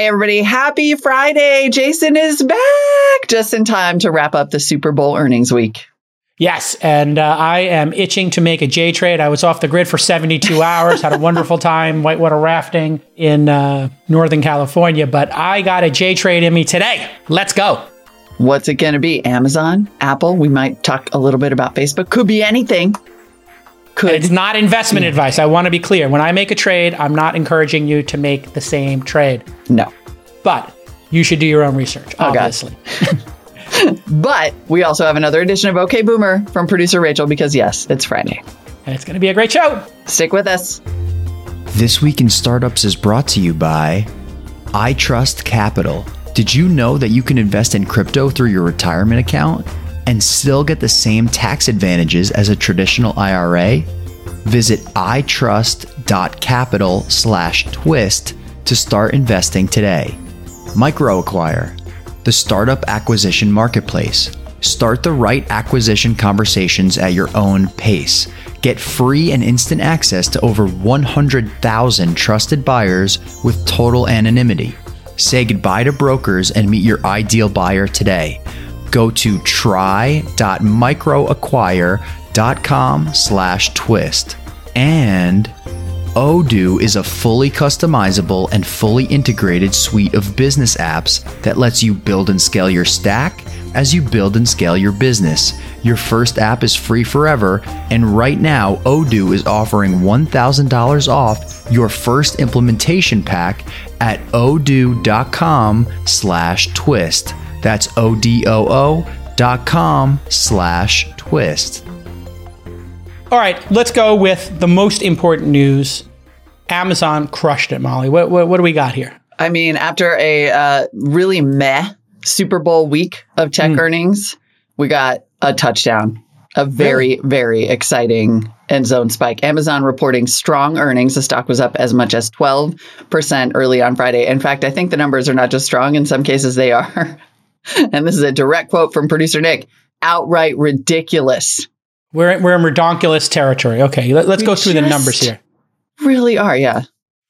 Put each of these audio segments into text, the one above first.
Hey, everybody. Happy Friday. Jason is back just in time to wrap up the Super Bowl earnings week. Yes, and uh, I am itching to make a J trade. I was off the grid for 72 hours, had a wonderful time whitewater rafting in uh, Northern California, but I got a J trade in me today. Let's go. What's it going to be? Amazon, Apple? We might talk a little bit about Facebook. Could be anything. Could. And it's not investment advice. I want to be clear. When I make a trade, I'm not encouraging you to make the same trade. No. But you should do your own research, oh, obviously. but we also have another edition of OK Boomer from producer Rachel because, yes, it's Friday. And it's going to be a great show. Stick with us. This Week in Startups is brought to you by iTrust Capital. Did you know that you can invest in crypto through your retirement account? And still get the same tax advantages as a traditional IRA? Visit itrust.capital slash twist to start investing today. MicroAcquire, the startup acquisition marketplace. Start the right acquisition conversations at your own pace. Get free and instant access to over 100,000 trusted buyers with total anonymity. Say goodbye to brokers and meet your ideal buyer today go to try.microacquire.com slash twist. And Odoo is a fully customizable and fully integrated suite of business apps that lets you build and scale your stack as you build and scale your business. Your first app is free forever, and right now, Odoo is offering $1,000 off your first implementation pack at odoo.com slash twist. That's O-D-O-O dot com slash twist. All right, let's go with the most important news. Amazon crushed it, Molly. What, what, what do we got here? I mean, after a uh, really meh Super Bowl week of tech mm. earnings, we got a touchdown. A very, really? very exciting end zone spike. Amazon reporting strong earnings. The stock was up as much as 12% early on Friday. In fact, I think the numbers are not just strong, in some cases, they are and this is a direct quote from producer Nick outright ridiculous. We're, we're in redonkulous territory. Okay, let, us go through the numbers here. Really are, yeah.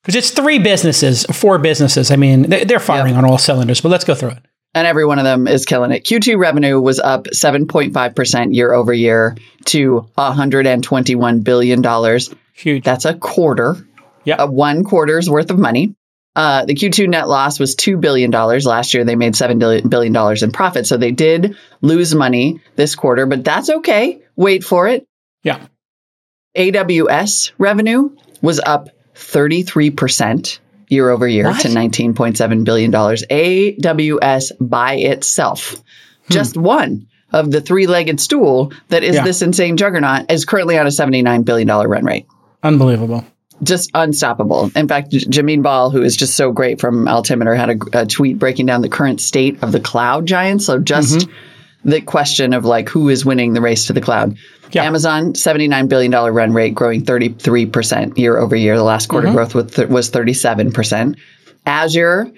Because it's three businesses, four businesses. I mean, they're firing yep. on all cylinders, but let's go through it. And every one of them is killing it. Q2 revenue was up 7.5% year over year to $121 billion. Huge. That's a quarter. Yeah. One quarter's worth of money. Uh, the Q2 net loss was $2 billion. Last year, they made $7 billion in profit. So they did lose money this quarter, but that's okay. Wait for it. Yeah. AWS revenue was up 33% year over year what? to $19.7 billion. AWS by itself, hmm. just one of the three legged stool that is yeah. this insane juggernaut, is currently on a $79 billion run rate. Unbelievable just unstoppable. In fact, Jamin Ball, who is just so great from Altimeter, had a, a, tweet breaking down the current state of the cloud giants. So just mm-hmm. the question of like who is winning the race to the cloud. Yeah. Amazon, $79 billion run rate, growing 33% year over year. The last quarter mm-hmm. growth was, th- was 37%. Azure,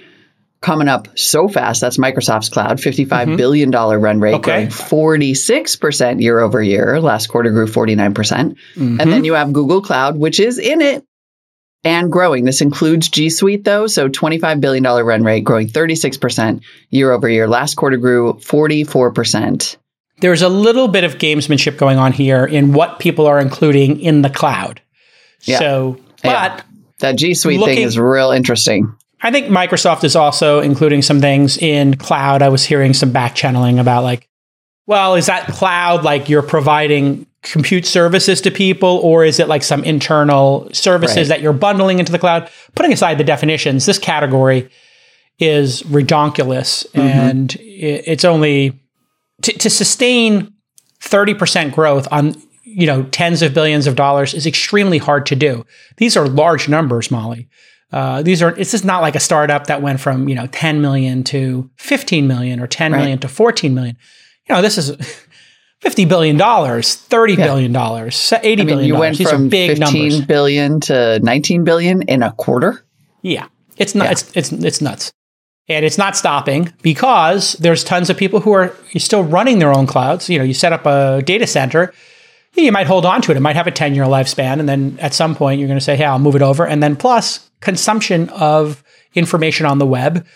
coming up so fast. That's Microsoft's cloud, fifty-five mm-hmm. billion dollar run rate, okay. growing 46% year over year. Last quarter grew 49%. percent mm hmm And then you have Google Cloud, which is in it and growing. This includes G Suite though, so $25 billion run rate, growing 36% year over year. Last quarter grew 44%. There's a little bit of gamesmanship going on here in what people are including in the cloud. Yeah. So, but yeah. that G Suite thing is real interesting. I think Microsoft is also including some things in cloud. I was hearing some back channeling about like, well, is that cloud like you're providing compute services to people, or is it like some internal services right. that you're bundling into the cloud? Putting aside the definitions, this category is redonkulous, mm-hmm. and it's only to, to sustain 30% growth on you know tens of billions of dollars is extremely hard to do. These are large numbers, Molly. Uh, these are this is not like a startup that went from you know 10 million to 15 million or ten right. million to 14 million. You know, this is fifty billion dollars, thirty yeah. billion dollars, eighty I mean, You went These from big 15 numbers. billion to nineteen billion in a quarter. Yeah, it's not. Yeah. It's it's it's nuts, and it's not stopping because there's tons of people who are still running their own clouds. You know, you set up a data center. You might hold on to it. It might have a 10 year lifespan. And then at some point, you're going to say, hey, I'll move it over. And then plus, consumption of information on the web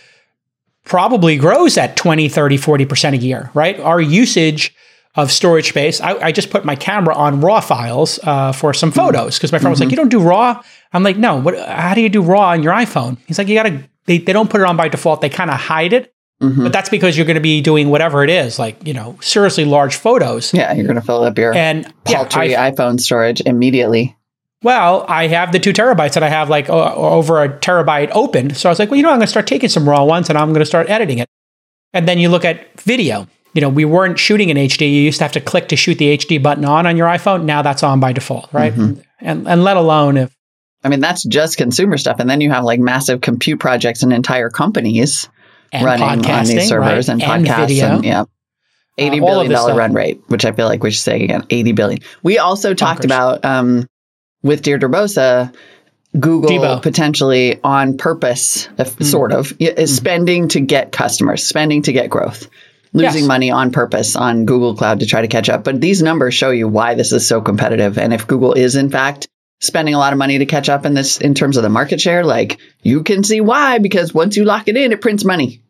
probably grows at 20, 30, 40% a year, right? Our usage of storage space. I, I just put my camera on RAW files uh, for some mm-hmm. photos because my friend was like, "You don't do RAW." I'm like, "No. What? How do you do RAW on your iPhone?" He's like, "You gotta. They, they don't put it on by default. They kind of hide it." Mm-hmm. But that's because you're going to be doing whatever it is, like you know, seriously large photos. Yeah, you're going to fill up your and paltry yeah, iPhone storage immediately. Well, I have the two terabytes that I have like uh, over a terabyte open. So I was like, well, you know, I'm going to start taking some raw ones and I'm going to start editing it. And then you look at video you know, we weren't shooting in HD. You used to have to click to shoot the HD button on on your iPhone. Now that's on by default, right? Mm-hmm. And and let alone if I mean that's just consumer stuff, and then you have like massive compute projects and entire companies running on these servers right? and, and video. and yeah. Uh, eighty uh, billion dollar run rate, which I feel like we should say again, eighty billion. We also talked about um, with Deirdre Bosa, Google Debo. potentially on purpose, mm. sort of, is mm. spending to get customers, spending to get growth losing yes. money on purpose on Google Cloud to try to catch up. But these numbers show you why this is so competitive. And if Google is in fact spending a lot of money to catch up in this in terms of the market share, like you can see why because once you lock it in, it prints money.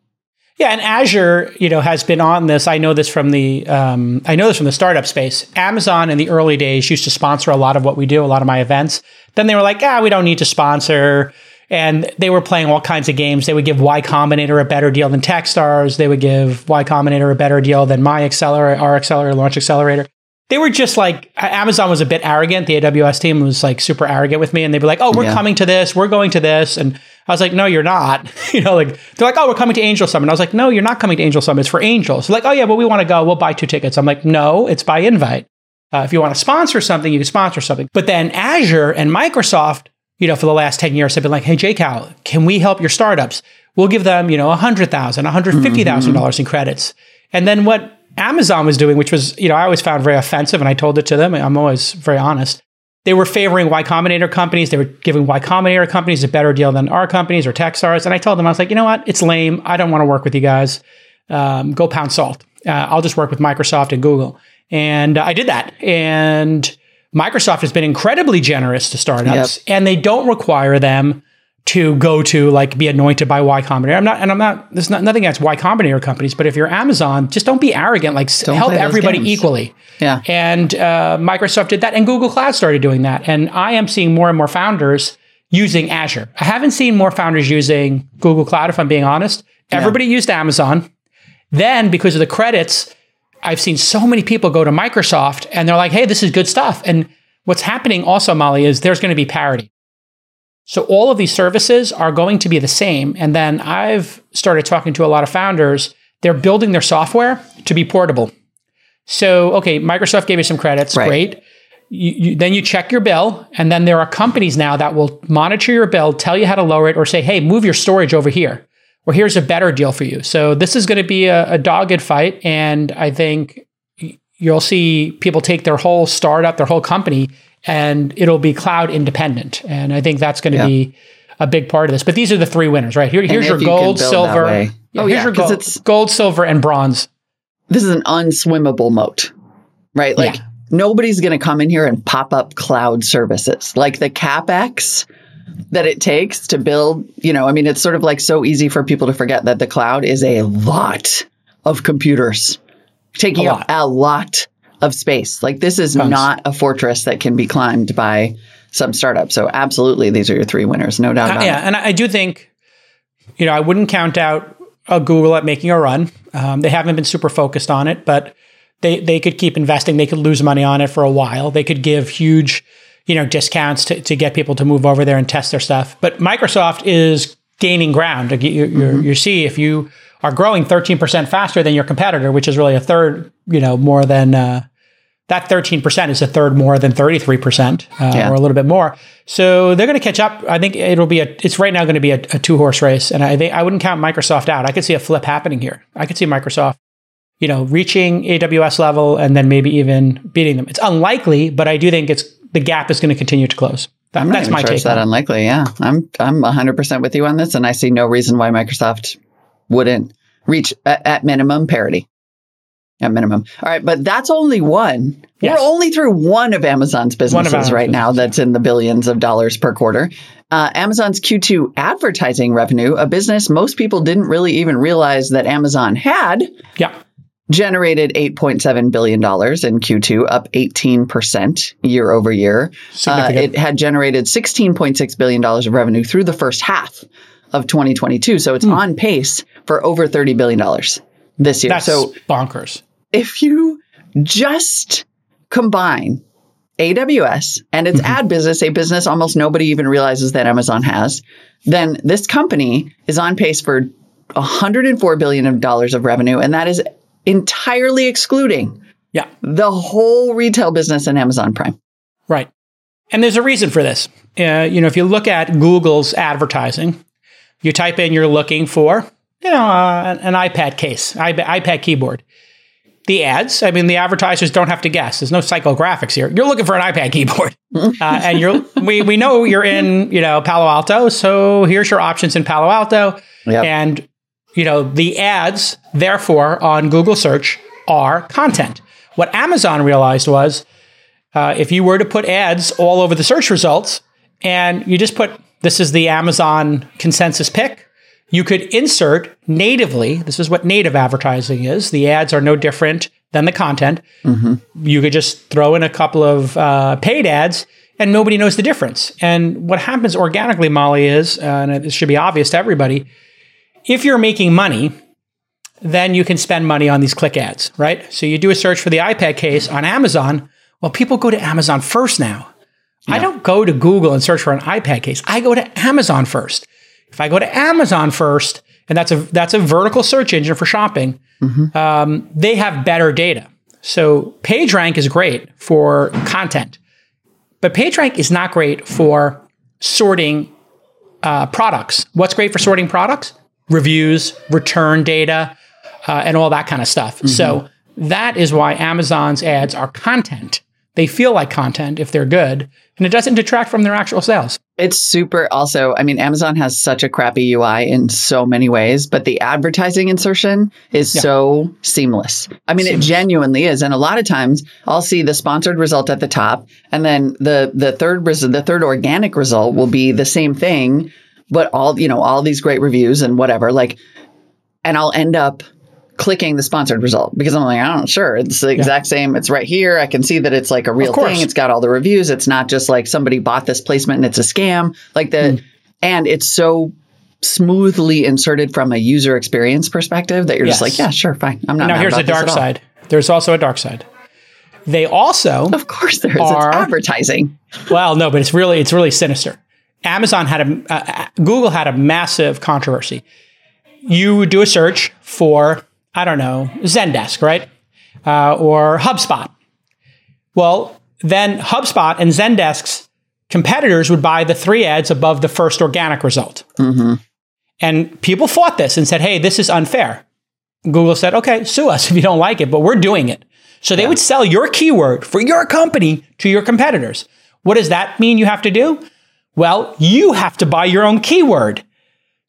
Yeah, and Azure, you know, has been on this. I know this from the um, I know this from the startup space. Amazon in the early days used to sponsor a lot of what we do, a lot of my events. Then they were like, ah, we don't need to sponsor and they were playing all kinds of games. They would give Y Combinator a better deal than Techstars. They would give Y Combinator a better deal than my accelerator, our accelerator, launch accelerator. They were just like Amazon was a bit arrogant. The AWS team was like super arrogant with me, and they'd be like, "Oh, we're yeah. coming to this. We're going to this," and I was like, "No, you're not." you know, like they're like, "Oh, we're coming to Angel Summit." I was like, "No, you're not coming to Angel Summit. It's for angels." So like, "Oh yeah, well we want to go. We'll buy two tickets." I'm like, "No, it's by invite." Uh, if you want to sponsor something, you can sponsor something. But then Azure and Microsoft you know, for the last 10 years have been like, hey, JCal, can we help your startups? We'll give them, you know, $100,000, $150,000 mm-hmm. in credits. And then what Amazon was doing, which was, you know, I always found very offensive and I told it to them. I'm always very honest. They were favoring Y Combinator companies. They were giving Y Combinator companies a better deal than our companies or Techstars. And I told them, I was like, you know what? It's lame. I don't want to work with you guys. Um, go pound salt. Uh, I'll just work with Microsoft and Google. And I did that. And Microsoft has been incredibly generous to startups, yep. and they don't require them to go to like be anointed by Y Combinator. I'm not, and I'm not. There's not, nothing against Y Combinator companies, but if you're Amazon, just don't be arrogant. Like don't help everybody games. equally. Yeah. And uh, Microsoft did that, and Google Cloud started doing that. And I am seeing more and more founders using Azure. I haven't seen more founders using Google Cloud. If I'm being honest, yeah. everybody used Amazon. Then because of the credits, I've seen so many people go to Microsoft and they're like, hey, this is good stuff. And what's happening also, Molly, is there's going to be parity. So all of these services are going to be the same. And then I've started talking to a lot of founders. They're building their software to be portable. So, okay, Microsoft gave you some credits. Right. Great. You, you, then you check your bill, and then there are companies now that will monitor your bill, tell you how to lower it, or say, hey, move your storage over here or here's a better deal for you. So this is going to be a, a dogged fight. And I think you'll see people take their whole startup, their whole company, and it'll be cloud independent. And I think that's going to yeah. be a big part of this. But these are the three winners, right? Here, here's your gold, silver. Yeah, oh, here's yeah, your gold, it's, gold, silver, and bronze. This is an unswimmable moat, right? Like yeah. nobody's going to come in here and pop up cloud services. Like the capex that it takes to build, you know, I mean, it's sort of like so easy for people to forget that the cloud is a lot of computers taking a up a lot of space. Like this is Tons. not a fortress that can be climbed by some startup. So absolutely, these are your three winners, no doubt uh, yeah, it. and I do think, you know, I wouldn't count out a Google at making a run. Um, they haven't been super focused on it, but they they could keep investing. They could lose money on it for a while. They could give huge you know, discounts to, to get people to move over there and test their stuff. But Microsoft is gaining ground. You, mm-hmm. you see, if you are growing 13% faster than your competitor, which is really a third, you know, more than uh, that 13% is a third more than 33% uh, yeah. or a little bit more. So they're going to catch up. I think it'll be a, it's right now going to be a, a two horse race. And I think I wouldn't count Microsoft out. I could see a flip happening here. I could see Microsoft, you know, reaching AWS level and then maybe even beating them. It's unlikely, but I do think it's the gap is going to continue to close. That, that's my sure take. that unlikely. Yeah, I'm I'm 100 percent with you on this, and I see no reason why Microsoft wouldn't reach at, at minimum parity. at minimum. All right, but that's only one. Yes. We're only through one of Amazon's businesses Amazon's right now that's in the billions of dollars per quarter. Uh, Amazon's Q2 advertising revenue, a business most people didn't really even realize that Amazon had, Yeah. Generated $8.7 billion in Q2, up 18% year over year. Uh, it had generated $16.6 billion of revenue through the first half of 2022. So it's Hmm. on pace for over $30 billion this year. That's so bonkers. if you just combine AWS and its ad business, a business almost nobody even realizes that Amazon has, then this company is on pace for 104 billion of dollars of revenue, and that is entirely excluding Yeah. the whole retail business in Amazon Prime. Right. And there's a reason for this. Uh, you know, if you look at Google's advertising, you type in you're looking for, you know, uh, an iPad case, iP- iPad keyboard. The ads, I mean, the advertisers don't have to guess. There's no psychographics here. You're looking for an iPad keyboard, uh, and you're we we know you're in you know Palo Alto, so here's your options in Palo Alto, Yep. and you know the ads therefore on Google search are content. What Amazon realized was uh, if you were to put ads all over the search results and you just put this is the Amazon consensus pick, you could insert natively. This is what native advertising is. The ads are no different than the content. You could just throw in a couple of uh, paid ads and nobody knows the difference. And what happens organically, Molly, is, uh, and it should be obvious to everybody, if you're making money, then you can spend money on these click ads, right? So you do a search for the iPad case on Amazon. Well, people go to Amazon first now. I don't go to Google and search for an iPad case. I go to Amazon first. If I go to Amazon first, and that's a that's a vertical search engine for shopping, um, they have better data. So PageRank is great for content, but PageRank is not great for sorting uh, products. What's great for sorting products? Reviews, return data, uh, and all that kind of stuff. So that is why Amazon's ads are content. They feel like content if they're good, and it doesn't detract from their actual sales. It's super also, I mean, Amazon has such a crappy UI in so many ways, but the advertising insertion is so seamless. I mean, it genuinely is. And a lot of times I'll see the sponsored result at the top and then the the third res- the third organic result will be the same thing, but all, you know, all these great reviews and whatever. Like and I'll end up clicking the sponsored result because I'm like, I don't sure, it's the exact same. It's right here. I can see that it's like a real thing. It's got all the reviews. It's not just like somebody bought this placement and it's a scam. Like the, mm. and it's so smoothly inserted from a user experience perspective that you're just like, yeah, sure, fine. I'm not. Now here's the dark side. There's also a dark side. They also Of course, there is. Are- it's advertising. well, no, but it's really it's really sinister. Amazon had a uh, Google had a massive controversy. You would do a search for I don't know Zendesk, right, uh, or HubSpot. Well, then HubSpot and Zendesk's competitors would buy the three ads above the first organic result. And people fought this and said, "Hey, this is unfair." Google said, "Okay, sue us if you don't like it, but we're doing it." So they would sell your keyword for your company to your competitors. What does that mean you have to do? Well, you have to buy your own keyword.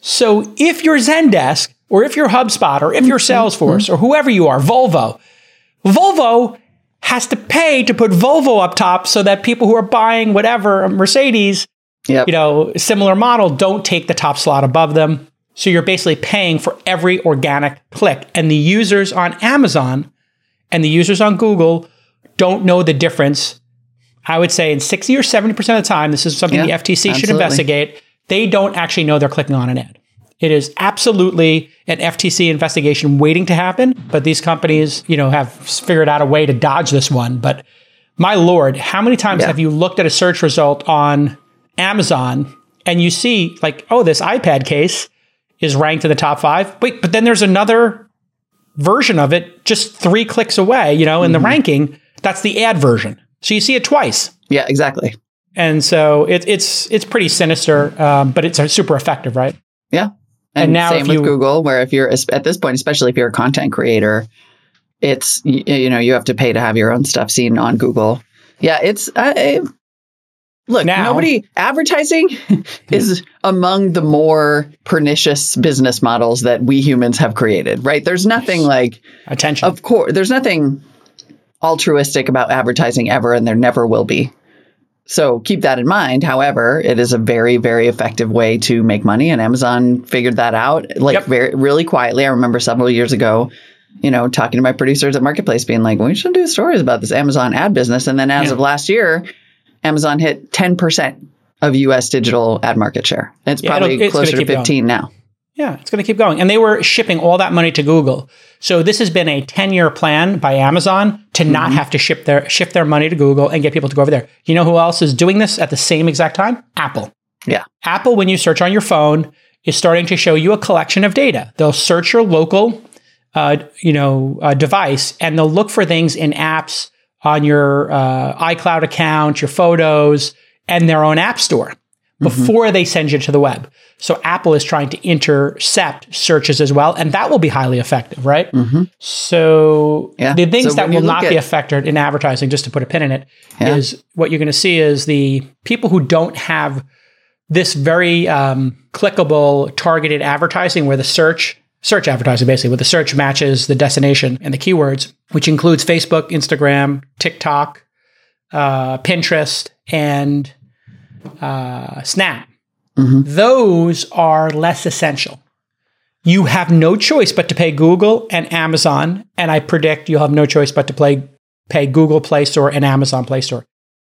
So if you're Zendesk or if you're HubSpot or if you're mm-hmm. Salesforce or mm-hmm. whoever you are, Volvo, Volvo has to pay to put Volvo up top so that people who are buying whatever Mercedes, Yep. you know, similar model don't take the top slot above them. So you're basically paying for every organic click. And the users on Amazon and the users on Google don't know the difference. I would say in 60 or 70% of the time, this is something Yeah, the FTC should investigate. They don't actually know they're clicking on an ad. It is absolutely an FTC investigation waiting to happen, but these companies, you know, have figured out a way to dodge this one. But my lord, how many times Yeah. have you looked at a search result on Amazon and you see like, oh, this iPad case is ranked in the top five. Wait, but then there's another version of it just three clicks away, you know, in Mm-hmm. the ranking. That's the ad version. So you see it twice. Yeah, exactly. And so it, it's it's pretty sinister, um, but it's super effective, right? Yeah. And And, now same if with you- Google, where if you're at this point, especially if you're a content creator, it's you, you know you have to pay to have your own stuff seen on Google. Yeah, it's I, Look, Now- nobody advertising is among the more pernicious business models that we humans have created, right? There's nothing like Attention. of course there's nothing altruistic about advertising ever and there never will be. So keep that in mind. However, it is a very, very effective way to make money, and Amazon figured that out like Yep. very, really quietly. I remember several years ago, you know, talking to my producers at Marketplace, being like, "We should do stories about this Amazon ad business." And then, as Yeah. of last year, Amazon hit ten percent of U.S. digital ad market share. It's Yeah, probably it's closer to fifteen now. Yeah, it's going to keep going. And they were shipping all that money to Google. So this has been a 10-year plan by Amazon to not have to ship their shift their money to Google and get people to go over there. You know who else is doing this at the same exact time? Apple. Yeah. Apple when you search on your phone is starting to show you a collection of data. They'll search your local uh, you know, uh, device and they'll look for things in apps on your uh, iCloud account, your photos, and their own app store before they send you to the web. So Apple is trying to intercept searches as well, and that will be highly effective, right? So Yeah. the things So that will not be affected in advertising, just to put a pin in it, is Yeah. what you're going to see is the people who don't have this very um, clickable targeted advertising where the search search advertising basically where the search matches the destination and the keywords which includes facebook instagram tiktok uh, pinterest and uh, snap Mhm. those are less essential you have no choice but to pay google and amazon and i predict you'll have no choice but to play, pay google play store and amazon play store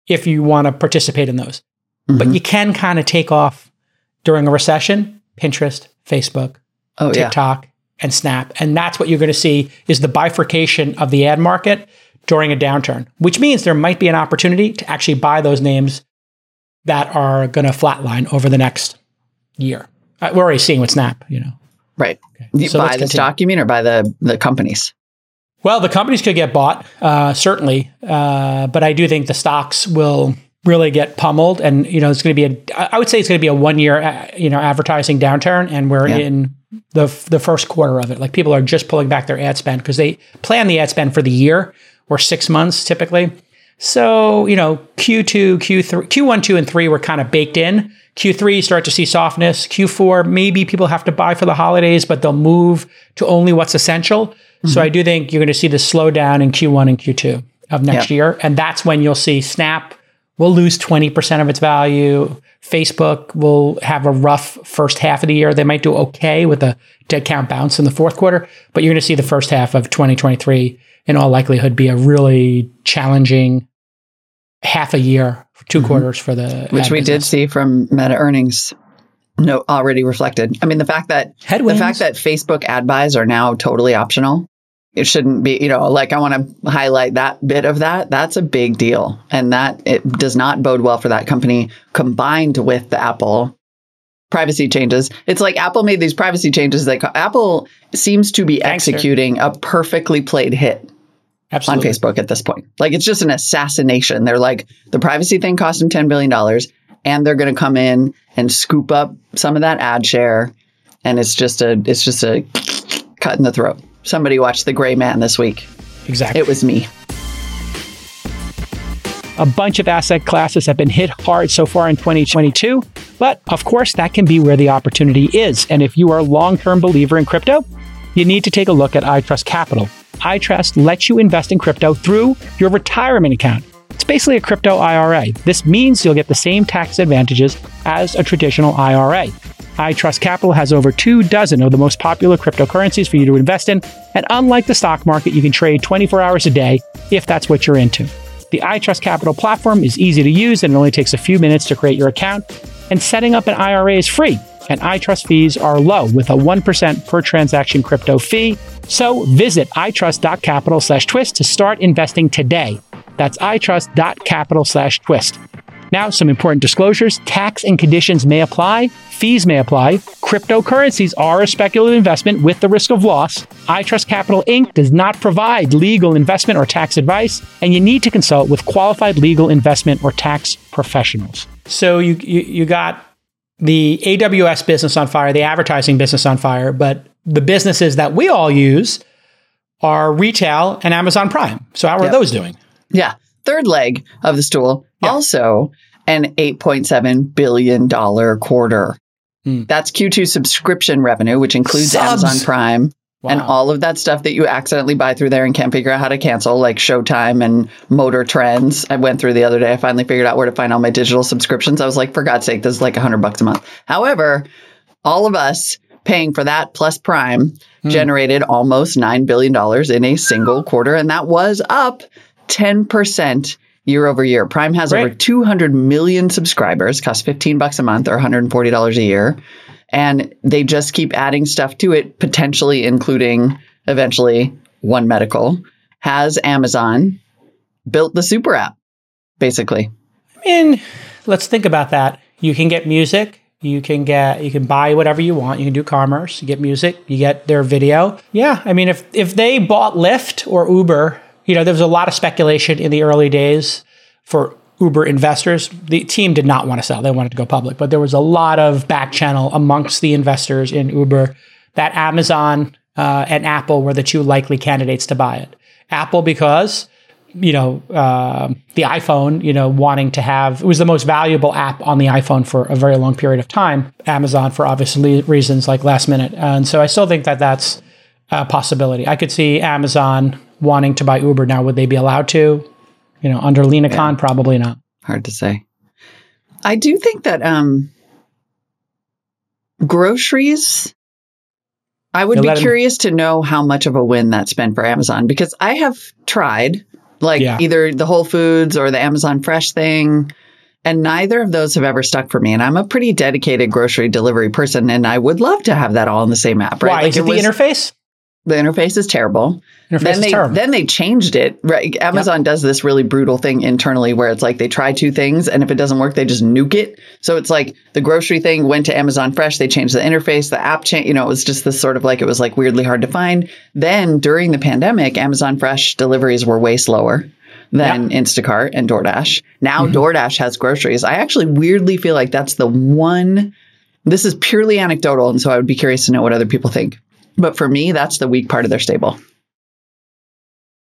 if you want to participate in those but Mhm. you can kind of take off during a recession pinterest facebook Oh yeah. tiktok and snap and that's what you're going to see is the bifurcation of the ad market during a downturn which means there might be an opportunity to actually buy those names that are going to flatline over the next year Uh, we're already seeing with snap you know Right. You So buy let's the stock, you mean, or by the the companies? Well, the companies could get bought, uh, certainly, uh, but I do think the stocks will really get pummeled, and you know, it's going to be a. I would say it's going to be a one year, uh, you know, advertising downturn, and we're Yeah. in the the first quarter of it. Like people are just pulling back their ad spend because they plan the ad spend for the year or six months typically. So you know, Q two, Q three, Q one, two, and three were kind of baked in. Q three, you start to see softness. Q four, maybe people have to buy for the holidays, but they'll move to only what's essential. So mm-hmm. I do think you're going to see the slowdown in Q1 and Q2 of next Yeah. year. And that's when you'll see Snap will lose 20% of its value. Facebook will have a rough first half of the year. They might do okay with a dead cat bounce in the fourth quarter, but you're going to see the first half of 2023 in all likelihood be a really challenging half a year, 2 quarters for the Mm-hmm. which we did see from Meta earnings. No, already reflected. I mean, the fact that Headwinds. the fact that Facebook ad buys are now totally optional. It shouldn't be, you know, like I want to highlight that bit of that. That's a big deal, and that it does not bode well for that company. Combined with the Apple privacy changes, it's like Apple made these privacy changes that co- Apple seems to be Thanks, sir. executing a perfectly played hit on Facebook at this point. Like it's just an assassination. They're like the privacy thing cost them ten billion dollars, and they're going to come in and scoop up some of that ad share, and it's just a it's just a cut in the throat. Somebody watched The Gray Man this week. Exactly. It was me. A bunch of asset classes have been hit hard so far in 2022, but of course, that can be where the opportunity is. And if you are a long term believer in crypto, you need to take a look at iTrust Capital. iTrust lets you invest in crypto through your retirement account. It's basically a crypto IRA. This means you'll get the same tax advantages as a traditional IRA. iTrust Capital has over two dozen of the most popular cryptocurrencies for you to invest in, and unlike the stock market, you can trade 24 hours a day if that's what you're into. The iTrust Capital platform is easy to use and it only takes a few minutes to create your account. And setting up an IRA is free, and iTrust fees are low with a 1% per transaction crypto fee. So visit itrust.capital slash twist to start investing today. That's itrust.capital slash twist. Now, some important disclosures tax and conditions may apply, fees may apply. Cryptocurrencies are a speculative investment with the risk of loss. iTrust Capital Inc. does not provide legal investment or tax advice, and you need to consult with qualified legal investment or tax professionals. So, you, you, you got the AWS business on fire, the advertising business on fire, but the businesses that we all use are retail and Amazon Prime. So, how are Yep. those doing? Yeah. Third leg of the stool. Yeah. Also, an $8.7 billion quarter. Hmm. That's Q2 subscription revenue, which includes Subs. Amazon Prime and all of that stuff that you accidentally buy through there and can't figure out how to cancel, like Showtime and Motor Trends. I went through the other day. I finally figured out where to find all my digital subscriptions. I was like, for God's sake, this is like a hundred bucks a month. However, all of us paying for that plus Prime Hmm. generated almost $9 billion in a single quarter. And that was up 10% year over year. Prime has Great. over 200 million subscribers, costs 15 bucks a month or $140 a year. And they just keep adding stuff to it, potentially including eventually One Medical. Has Amazon built the super app, basically? I mean, let's think about that. You can get music. You can get you can buy whatever you want. You can do commerce. You get music. You get their video. Yeah, I mean, if if they bought Lyft or Uber, you know, there was a lot of speculation in the early days for Uber investors. The team did not want to sell; they wanted to go public. But there was a lot of back channel amongst the investors in Uber that Amazon uh, and Apple were the two likely candidates to buy it. Apple because you know, uh, the iPhone, you know, wanting to have, it was the most valuable app on the iPhone for a very long period of time. Amazon, for obvious le- reasons like last minute. And so I still think that that's a possibility. I could see Amazon wanting to buy Uber now. Would they be allowed to? You know, under Lina Khan, probably not. Hard to say. I do think that um, groceries. I would You'll be let 'em- curious to know how much of a win that's been for Amazon because I have tried like Yeah. either the Whole Foods or the Amazon Fresh thing, and neither of those have ever stuck for me. And I'm a pretty dedicated grocery delivery person, and I would love to have that all in the same app. Right? Why? Like, Is it, the was- interface? The interface is terrible. Interface then they terrible. then they changed it. Right, Amazon does this really brutal thing internally where it's like they try two things and if it doesn't work, they just nuke it. So it's like the grocery thing went to Amazon Fresh. They changed the interface, the app change. You know, it was just this sort of like it was like weirdly hard to find. Then during the pandemic, Amazon Fresh deliveries were way slower than Instacart and DoorDash. Now Mm-hmm. DoorDash has groceries. I actually weirdly feel like that's the one. This is purely anecdotal, and so I would be curious to know what other people think. But for me, that's the weak part of their stable.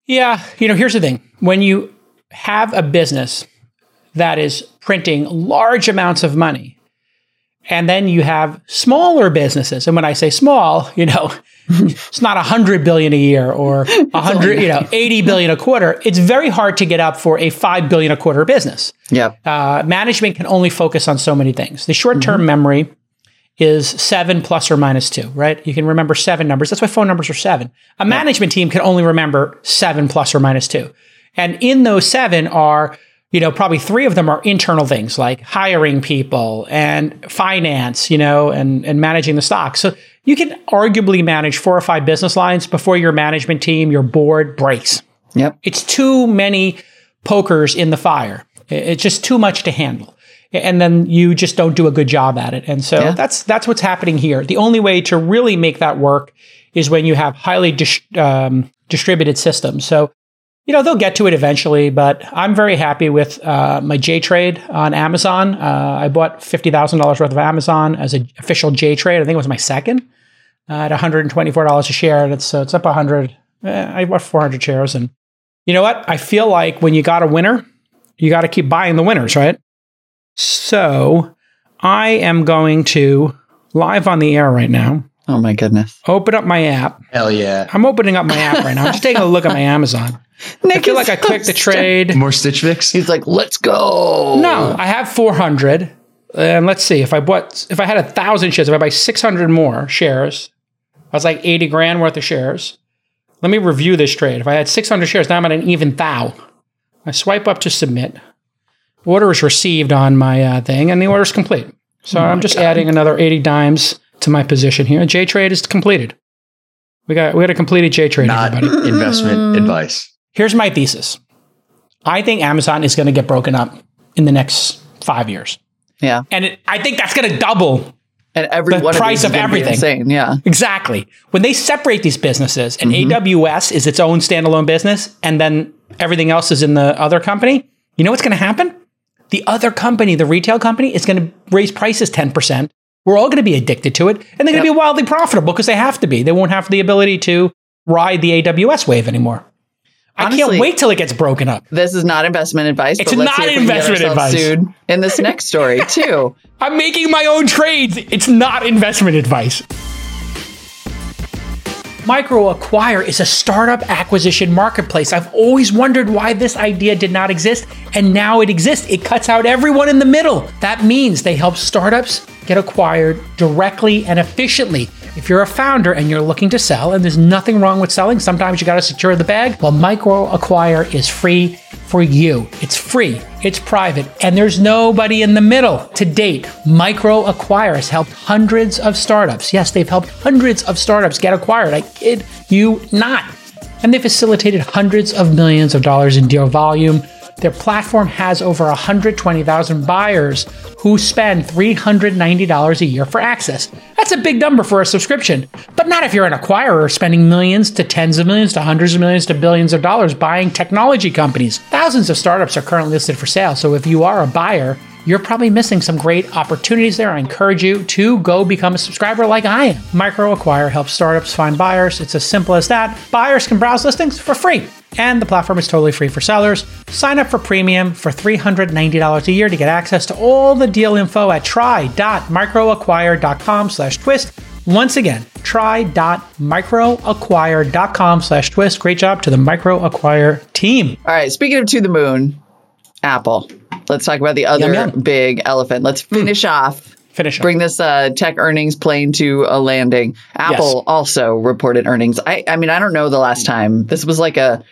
Yeah, you know, here's the thing. When you have a business that is printing large amounts of money, and then you have smaller businesses, and when I say small, you know, it's not a hundred billion a year or a hundred, you know, eighty billion a quarter. It's very hard to get up for a five billion a quarter business. Yeah. Uh, management can only focus on so many things. The short term memory is seven plus or minus two, right? You can remember seven numbers. That's why phone numbers are seven. A management team can only remember seven plus or minus two. And in those seven are, you know, probably three of them are internal things like hiring people and finance, you know, and, and managing the stock. So you can arguably manage four or five business lines before your management team, your board breaks. Yep. It's too many pokers in the fire. It's just too much to handle. And then you just don't do a good job at it. And so Yeah. that's that's what's happening here. The only way to really make that work is when you have highly dis- um, distributed systems. So you know they'll get to it eventually, but I'm very happy with uh, my J Trade on Amazon. Uh, I bought fifty thousand dollars worth of Amazon as an official J Trade. I think it was my second uh, at one hundred and twenty four dollars a share, and it's uh, it's up hundred. Eh, I bought four hundred shares, and you know what? I feel like when you got a winner, you got to keep buying the winners, right? So I am going to live on the air right now. Oh my goodness. Open up my app. Hell yeah. I'm opening up my app right now. I'm just taking a look at my Amazon. I feel like I clicked the trade. More Stitch Fix? He's like, let's go. No, I have 400. And let's see if I bought if I had a thousand shares, if I buy 600 more shares, I was like 80 grand worth of shares. Let me review this trade. If I had 600 shares, now I'm at an even thou. I swipe up to submit. Order is received on my uh, thing, and the order is complete. So I'm just adding another 80 dimes to my position here. J trade is completed. We got we got a completed J trade, Not everybody. investment advice. Here's my thesis. I think Amazon is going to get broken up in the next five years. Yeah. And it, I think that's going to double. And every The one price of, of is gonna be everything. Insane. Yeah. Exactly. When they separate these businesses and Mm-hmm. AWS is its own standalone business and then everything else is in the other company, you know what's going to happen? The other company, the retail company, is going to raise prices 10%. We're all going to be addicted to it and they're going to Yep. be wildly profitable because they have to be. They won't have the ability to ride the AWS wave anymore. I can't wait till it gets broken up. This is not investment advice. It's not see if we can get investment advice. Sued in this next story too. I'm making my own trades. It's not investment advice. MicroAcquire is a startup acquisition marketplace. I've always wondered why this idea did not exist, and now it exists. It cuts out everyone in the middle. That means they help startups get acquired directly and efficiently. If you're a founder and you're looking to sell, and there's nothing wrong with selling, sometimes you got to secure the bag. Well, Micro Acquire is free for you. It's free, it's private, and there's nobody in the middle. To date, Micro Acquire has helped hundreds of startups. Yes, they've helped hundreds of startups get acquired. I kid you not. And they facilitated hundreds of millions of dollars in deal volume. Their platform has over 120,000 buyers who spend $390 a year for access. That's a big number for a subscription, but not if you're an acquirer spending millions to tens of millions to hundreds of millions to billions of dollars buying technology companies. Thousands of startups are currently listed for sale, so if you are a buyer, you're probably missing some great opportunities there. I encourage you to go become a subscriber like I am. MicroAcquire helps startups find buyers. It's as simple as that. Buyers can browse listings for free. And the platform is totally free for sellers. Sign up for premium for $390 a year to get access to all the deal info at try.microacquire.com slash twist. Once again, try.microacquire.com slash twist. Great job to the MicroAcquire team. All right. Speaking of to the moon, Apple. Let's talk about the other Yum, yum. big elephant. Let's finish off. Finish up. Bring this uh, tech earnings plane to a landing. Apple also reported earnings. I, I mean, I don't know the last time this was like a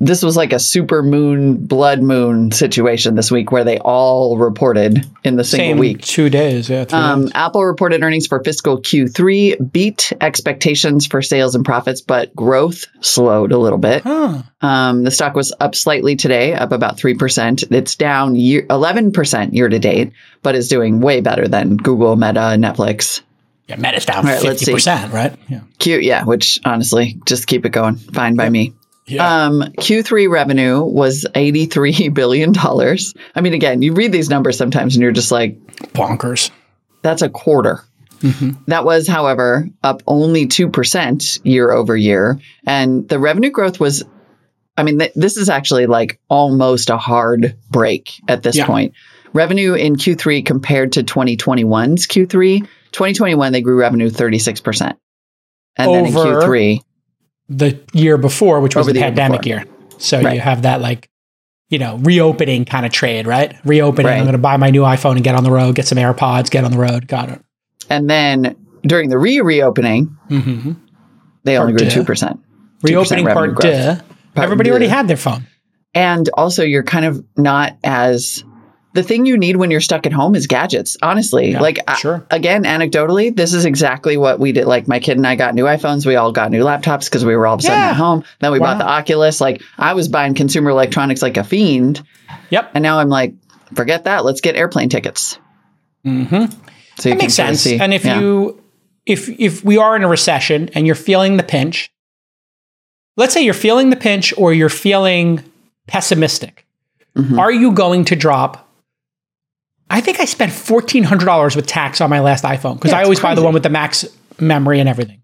this was like a super moon blood moon situation this week where they all reported in the single Same week. two days. Yeah, three Um, days. Apple reported earnings for fiscal Q3 beat expectations for sales and profits, but growth slowed a little bit. Huh. Um, the stock was up slightly today, up about 3%. It's down year, 11% year to date, but is doing way better than Google, Meta, Netflix. Yeah, Meta's down right, fifty percent, right? Yeah. Q, yeah, which honestly, just keep it going. Fine by me. Yeah. Um, Q3 revenue was $83 billion. I mean, again, you read these numbers sometimes and you're just like, Bonkers. That's a quarter. That was, however, up only 2% year over year. And the revenue growth was, I mean, th- this is actually like almost a hard break at this Yeah. point. Revenue in Q3 compared to 2021's Q3, 2021, they grew revenue 36%. And then in Q3, The year before, which was Over the, the year pandemic before. year. So Right. you have that like, you know, reopening kind of trade, right? Reopening. Right. I'm going to buy my new iPhone and get on the road, get some AirPods, get on the road. Got it. and then during the re reopening, hmm they only grew two. 2%. 2% Reopening part. Part Everybody already had their phone. And also, you're kind of not as the thing you need when you're stuck at home is gadgets. Honestly, Yeah, like I- again, anecdotally, this is exactly what we did. Like my kid and I got new iPhones. We all got new laptops because we were all of a sudden Yeah. at home. Then we bought the Oculus. Like I was buying consumer electronics like a fiend, Yep. and now I'm like, forget that. Let's get airplane tickets. hmm So That makes sense. see- and if yeah. you if if we are in a recession and you're feeling the pinch, let's say you're feeling the pinch or you're feeling pessimistic, Mhm. are you going to drop? I think I spent fourteen hundred dollars with tax on my last iPhone because Yeah, I always buy the one with the max memory and everything.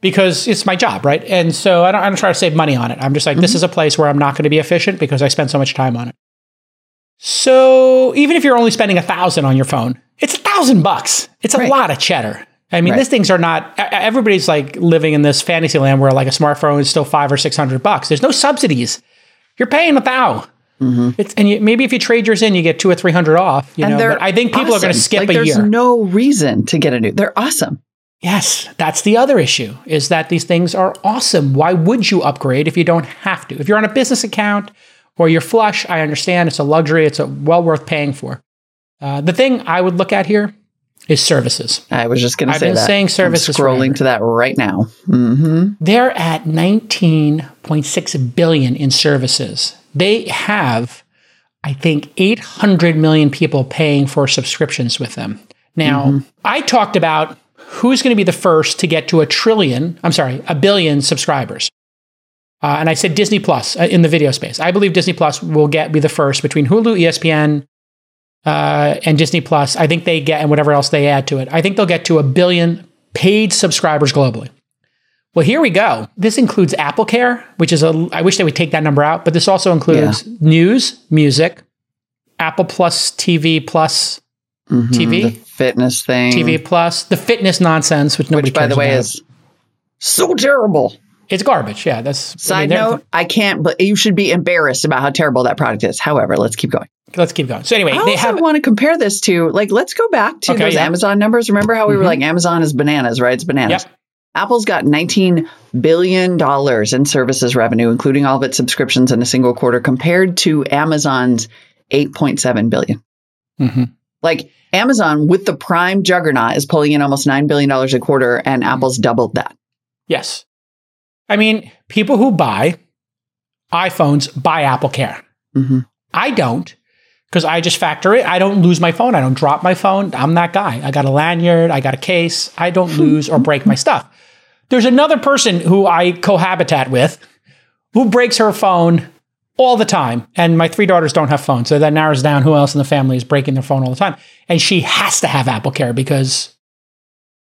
Because it's my job, right? And so I don't, I don't try to save money on it. I'm just like, Mm-hmm. this is a place where I'm not going to be efficient because I spend so much time on it. So even if you're only spending a thousand on your phone, it's a thousand bucks. It's a Right. lot of cheddar. I mean, Right. these things are not. Everybody's like living in this fantasy land where like a smartphone is still five or six hundred bucks. There's no subsidies. You're paying a thou. It's, and you, maybe if you trade yours in, you get two or three hundred off. You Mm-hmm. And know, but I think people are going to skip like, a there's year. There's no reason to get a new. They're awesome. Yes, that's the other issue is that these things are awesome. Why would you upgrade if you don't have to? If you're on a business account or you're flush, I understand it's a luxury, it's a well worth paying for. Uh, the thing I would look at here is services. I was just going to say been that. saying I'm services scrolling forever. to that right now. hmm They're at 19.6 billion in services. They have, I think, 800 million people paying for subscriptions with them. Now, I talked about who's going to be the first to get to a trillion, I'm sorry, a billion subscribers. Uh, and I said Disney Plus uh, in the video space. I believe Disney Plus will get be the first between Hulu, ESPN, uh, and Disney Plus. I think they get and whatever else they add to it. I think they'll get to a billion paid subscribers globally. Well, here we go. This includes Apple Care, which is a, I wish they would take that number out, but this also includes news, music, Apple Plus TV Plus Mhm, TV? fitness thing, TV Plus, the fitness nonsense, which nobody which by the way about. is so terrible. it's garbage. Yeah, that's I Side mean, note, I can't, but you should be embarrassed about how terrible that product is. However, let's keep going. Let's keep going. So anyway, I they have want to compare this to, like, let's go back to Okay, those yeah. Amazon numbers. Remember how we were Mhm. like, Amazon is bananas, right? It's bananas. Yep. Apple's got $19 billion in services revenue, including all of its subscriptions in a single quarter, compared to Amazon's $8.7 billion. Mhm. Like Amazon with the prime juggernaut is pulling in almost $9 billion a quarter, and Mm-hmm. Apple's doubled that. Yes. I mean, people who buy iPhones buy Apple Care. Mhm. I don't because I just factor it. I don't lose my phone. I don't drop my phone. I'm that guy. I got a lanyard. I got a case. I don't lose or break my stuff. There's another person who I cohabitat with who breaks her phone all the time. And my three daughters don't have phones. So that narrows down who else in the family is breaking their phone all the time. And she has to have Apple Care because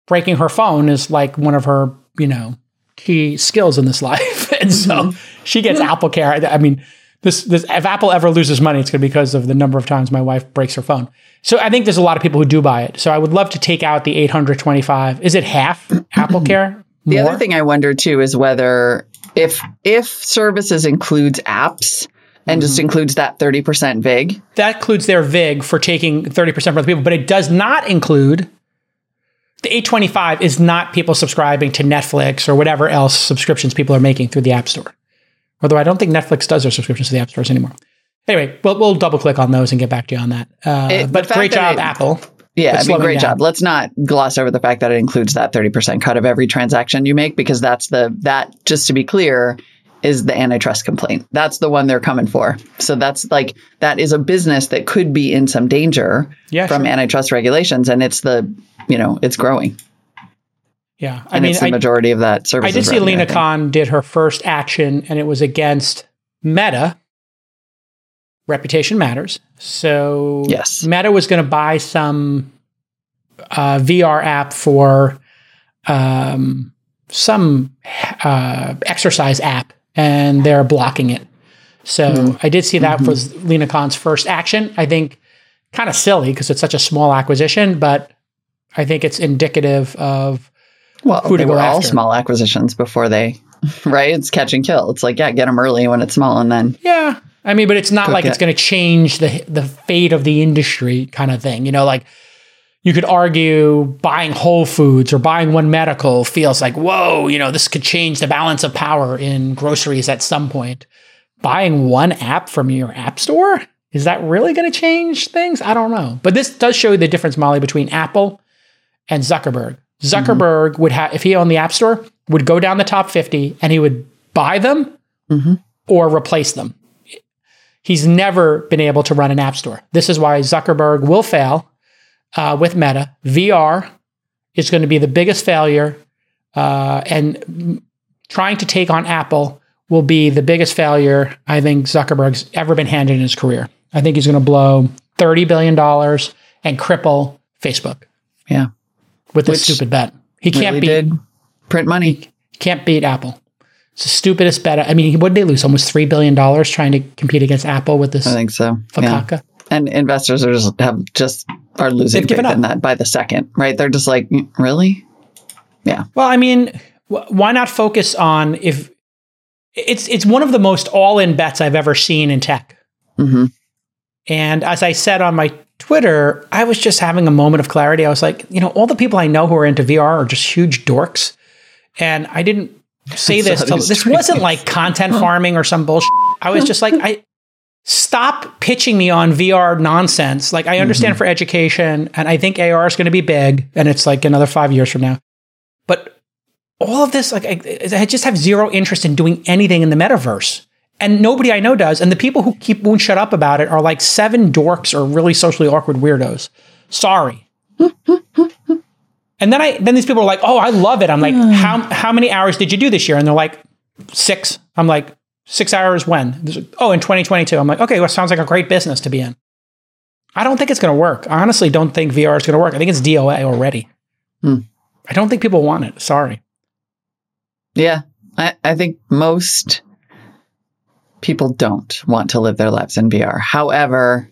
breaking her phone is like one of her, you know, key skills in this life. and so mm-hmm. she gets mm-hmm. Apple Care. I I mean, this, this, if Apple ever loses money, it's going to be because of the number of times my wife breaks her phone. So I think there's a lot of people who do buy it. So I would love to take out the 825. Is it half Apple Care? The other thing I wonder too is whether if if services includes apps and Mm-hmm. just includes that 30% VIG, that includes their VIG for taking 30% from the people, but it does not include the 825 is not people subscribing to Netflix or whatever else subscriptions people are making through the App Store. Although I don't think Netflix does their subscriptions to the App Stores anymore. Anyway, we'll, we'll double click on those and get back to you on that. Uh, It- but great job, it- Apple. Yeah, I mean, great down. job. Let's not gloss over the fact that it includes that 30% cut of every transaction you make because that's the, that, just to be clear, is the antitrust complaint. That's the one they're coming for. So that's like, that is a business that could be in some danger Yeah, from sure. antitrust regulations. And it's the, you know, it's growing. Yeah. I And mean, it's the I, majority of that service. I did see Lina Khan did her first action, and it was against Meta. Reputation matters. So Yes. Meta was going to buy some uh, VR app for um, some uh, exercise app, and they're blocking it. So I did see that was Lina Khan's first action. I think kind of silly because it's such a small acquisition, but I think it's indicative of Well, who they were all after. small acquisitions before they, right? It's catch and kill. It's like, yeah, get them early when it's small and then Yeah. I mean, but it's not like it's going to change the the fate of the industry kind of thing. You know, like you could argue buying Whole Foods or buying One Medical feels like, whoa, you know, this could change the balance of power in groceries at some point. Buying one app from your app store, is that really going to change things? I don't know. But this does show you the difference, Molly, between Apple and Zuckerberg. Zuckerberg would have, if he owned the App Store, would go down the top 50 and he would buy them Mhm. or replace them. He's never been able to run an app store. This is why Zuckerberg will fail uh, with Meta. VR is going to be the biggest failure, uh, and trying to take on Apple will be the biggest failure I think Zuckerberg's ever been handed in his career. I think he's going to blow $30 billion and cripple Facebook yeah, with this Which stupid bet. He can't really beat did print money. can't beat Apple. It's the stupidest bet. I mean, what did they lose? Almost $3 billion trying to compete against Apple with this I think so. Yeah. fakaka. And investors are just have just are losing They've given faith in that by the second, right? They're just like, really? Yeah. Well, I mean, wh- why not focus on if it's it's one of the most all-in bets I've ever seen in tech. hmm And as I said on my Twitter, I was just having a moment of clarity. I was like, you know, all the people I know who are into VR are just huge dorks. And I didn't say this to, this wasn't like content farming or some bullshit. I was just like, I stop pitching me on VR nonsense. Like I understand for education and I think AR is going to be big and it's like another 5 years from now. But all of this like I, I just have zero interest in doing anything in the metaverse. And nobody I know does. And the people who keep won't shut up about it are like seven dorks or really socially awkward weirdos. Sorry. and then I then these people are like, "Oh, I love it." I'm like, "How how many hours did you do this year?" And they're like, six. I'm like, six hours when? Like, Oh, in 2022. I'm like, okay, well, sounds like a great business to be in. I don't think it's going to work. I honestly don't think VR is going to work. I think it's DOA already. Hmm. I don't think people want it. Sorry. Yeah. I, I think most people don't want to live their lives in VR. However,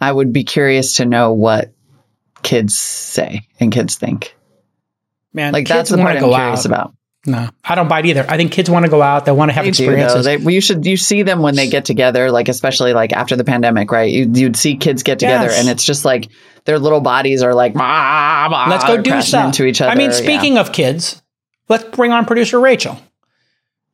I would be curious to know what kids say and kids think. Man, Like that's the part I'm curious out. about. No, I don't buy it either. I think kids want to go out. They want to have They do, experiences. They, you should you see them when they get together, like especially like after the pandemic, right? You, you'd see kids get together, Yes. and it's just like their little bodies are like, "Bah, bah," Let's go do stuff. into each other. I mean, Yeah. speaking of kids, let's bring on producer Rachel.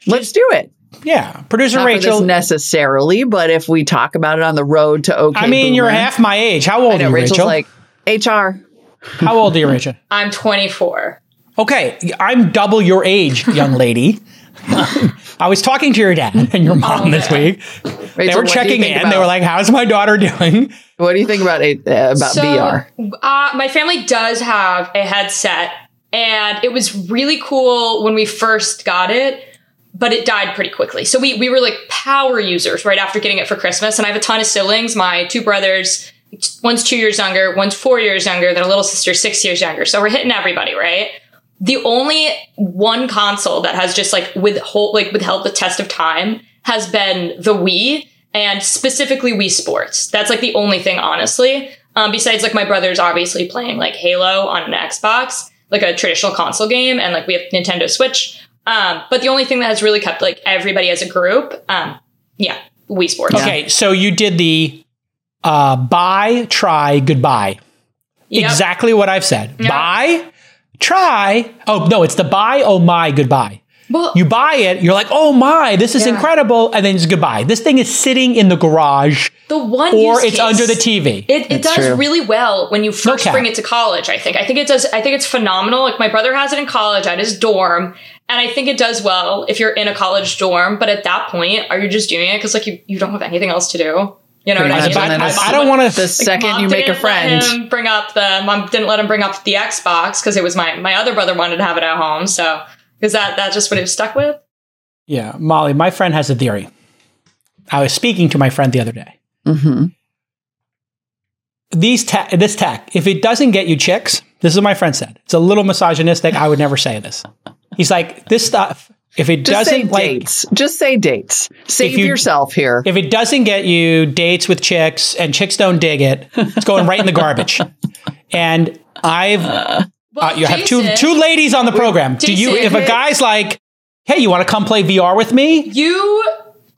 let's do it. Yeah, producer Not Rachel. this necessarily, but if we talk about it on the road to OK, I mean, you're half my age. How old I know are you, Rachel's Rachel? like HR. How old are you, Rachel? I'm 24. Okay, I'm double your age, young lady. I was talking to your dad and your mom this week. they were what do you checking in. about- They were like, "How's my daughter doing?" What do you think about it, uh, about so, VR? Uh, my family does have a headset, and it was really cool when we first got it, but it died pretty quickly. So we we were like power users right after getting it for Christmas, and I have a ton of siblings. My two brothers, one's two years younger, one's four years younger, then a little sister six years younger. So we're hitting everybody, right? The only one console that has just like withhold like withheld the test of time has been the Wii and specifically Wii Sports. That's like the only thing, honestly. Um, besides, like my brother's obviously playing like Halo on an Xbox, like a traditional console game, and like we have Nintendo Switch. Um, but the only thing that has really kept like everybody as a group, um, yeah, Wii Sports. Okay, so you did the uh, buy, try, goodbye. Yep. Exactly what I've said. Yeah. Buy, try. Oh no, it's the buy. Oh my, goodbye. Well, You buy it, you're like, oh my, this is Yeah. incredible, and then it's goodbye. This thing is sitting in the garage, the one or it's case- under the TV. It, it does true. really well when you first cap. bring it to college. I think. I think it does. I think it's phenomenal. Like my brother has it in college at his dorm, and I think it does well if you're in a college dorm. But at that point, are you just doing it because like you, you don't have anything else to do? You know what I mean? much. And then I, I don't want to. The second Mom you make a didn't let friend, him bring up the mom didn't let him bring up the Xbox because it was my my other brother wanted to have it at home. So because that that's just what he was stuck with. Yeah, Molly, my friend has a theory. I was speaking to my friend the other day. hmm These tech, this tech, if it doesn't get you chicks, this is what my friend said. It's a little misogynistic. I would never say this. He's like, this stuff, if it just doesn't like, dates. Just say dates. Save you- yourself here. if it doesn't get you dates with chicks and chicks don't dig it, it's going right in the garbage. And I've Well, uh, you have two two ladies on the program. Do you if a guy's like, "Hey, you want to come play VR with me?" You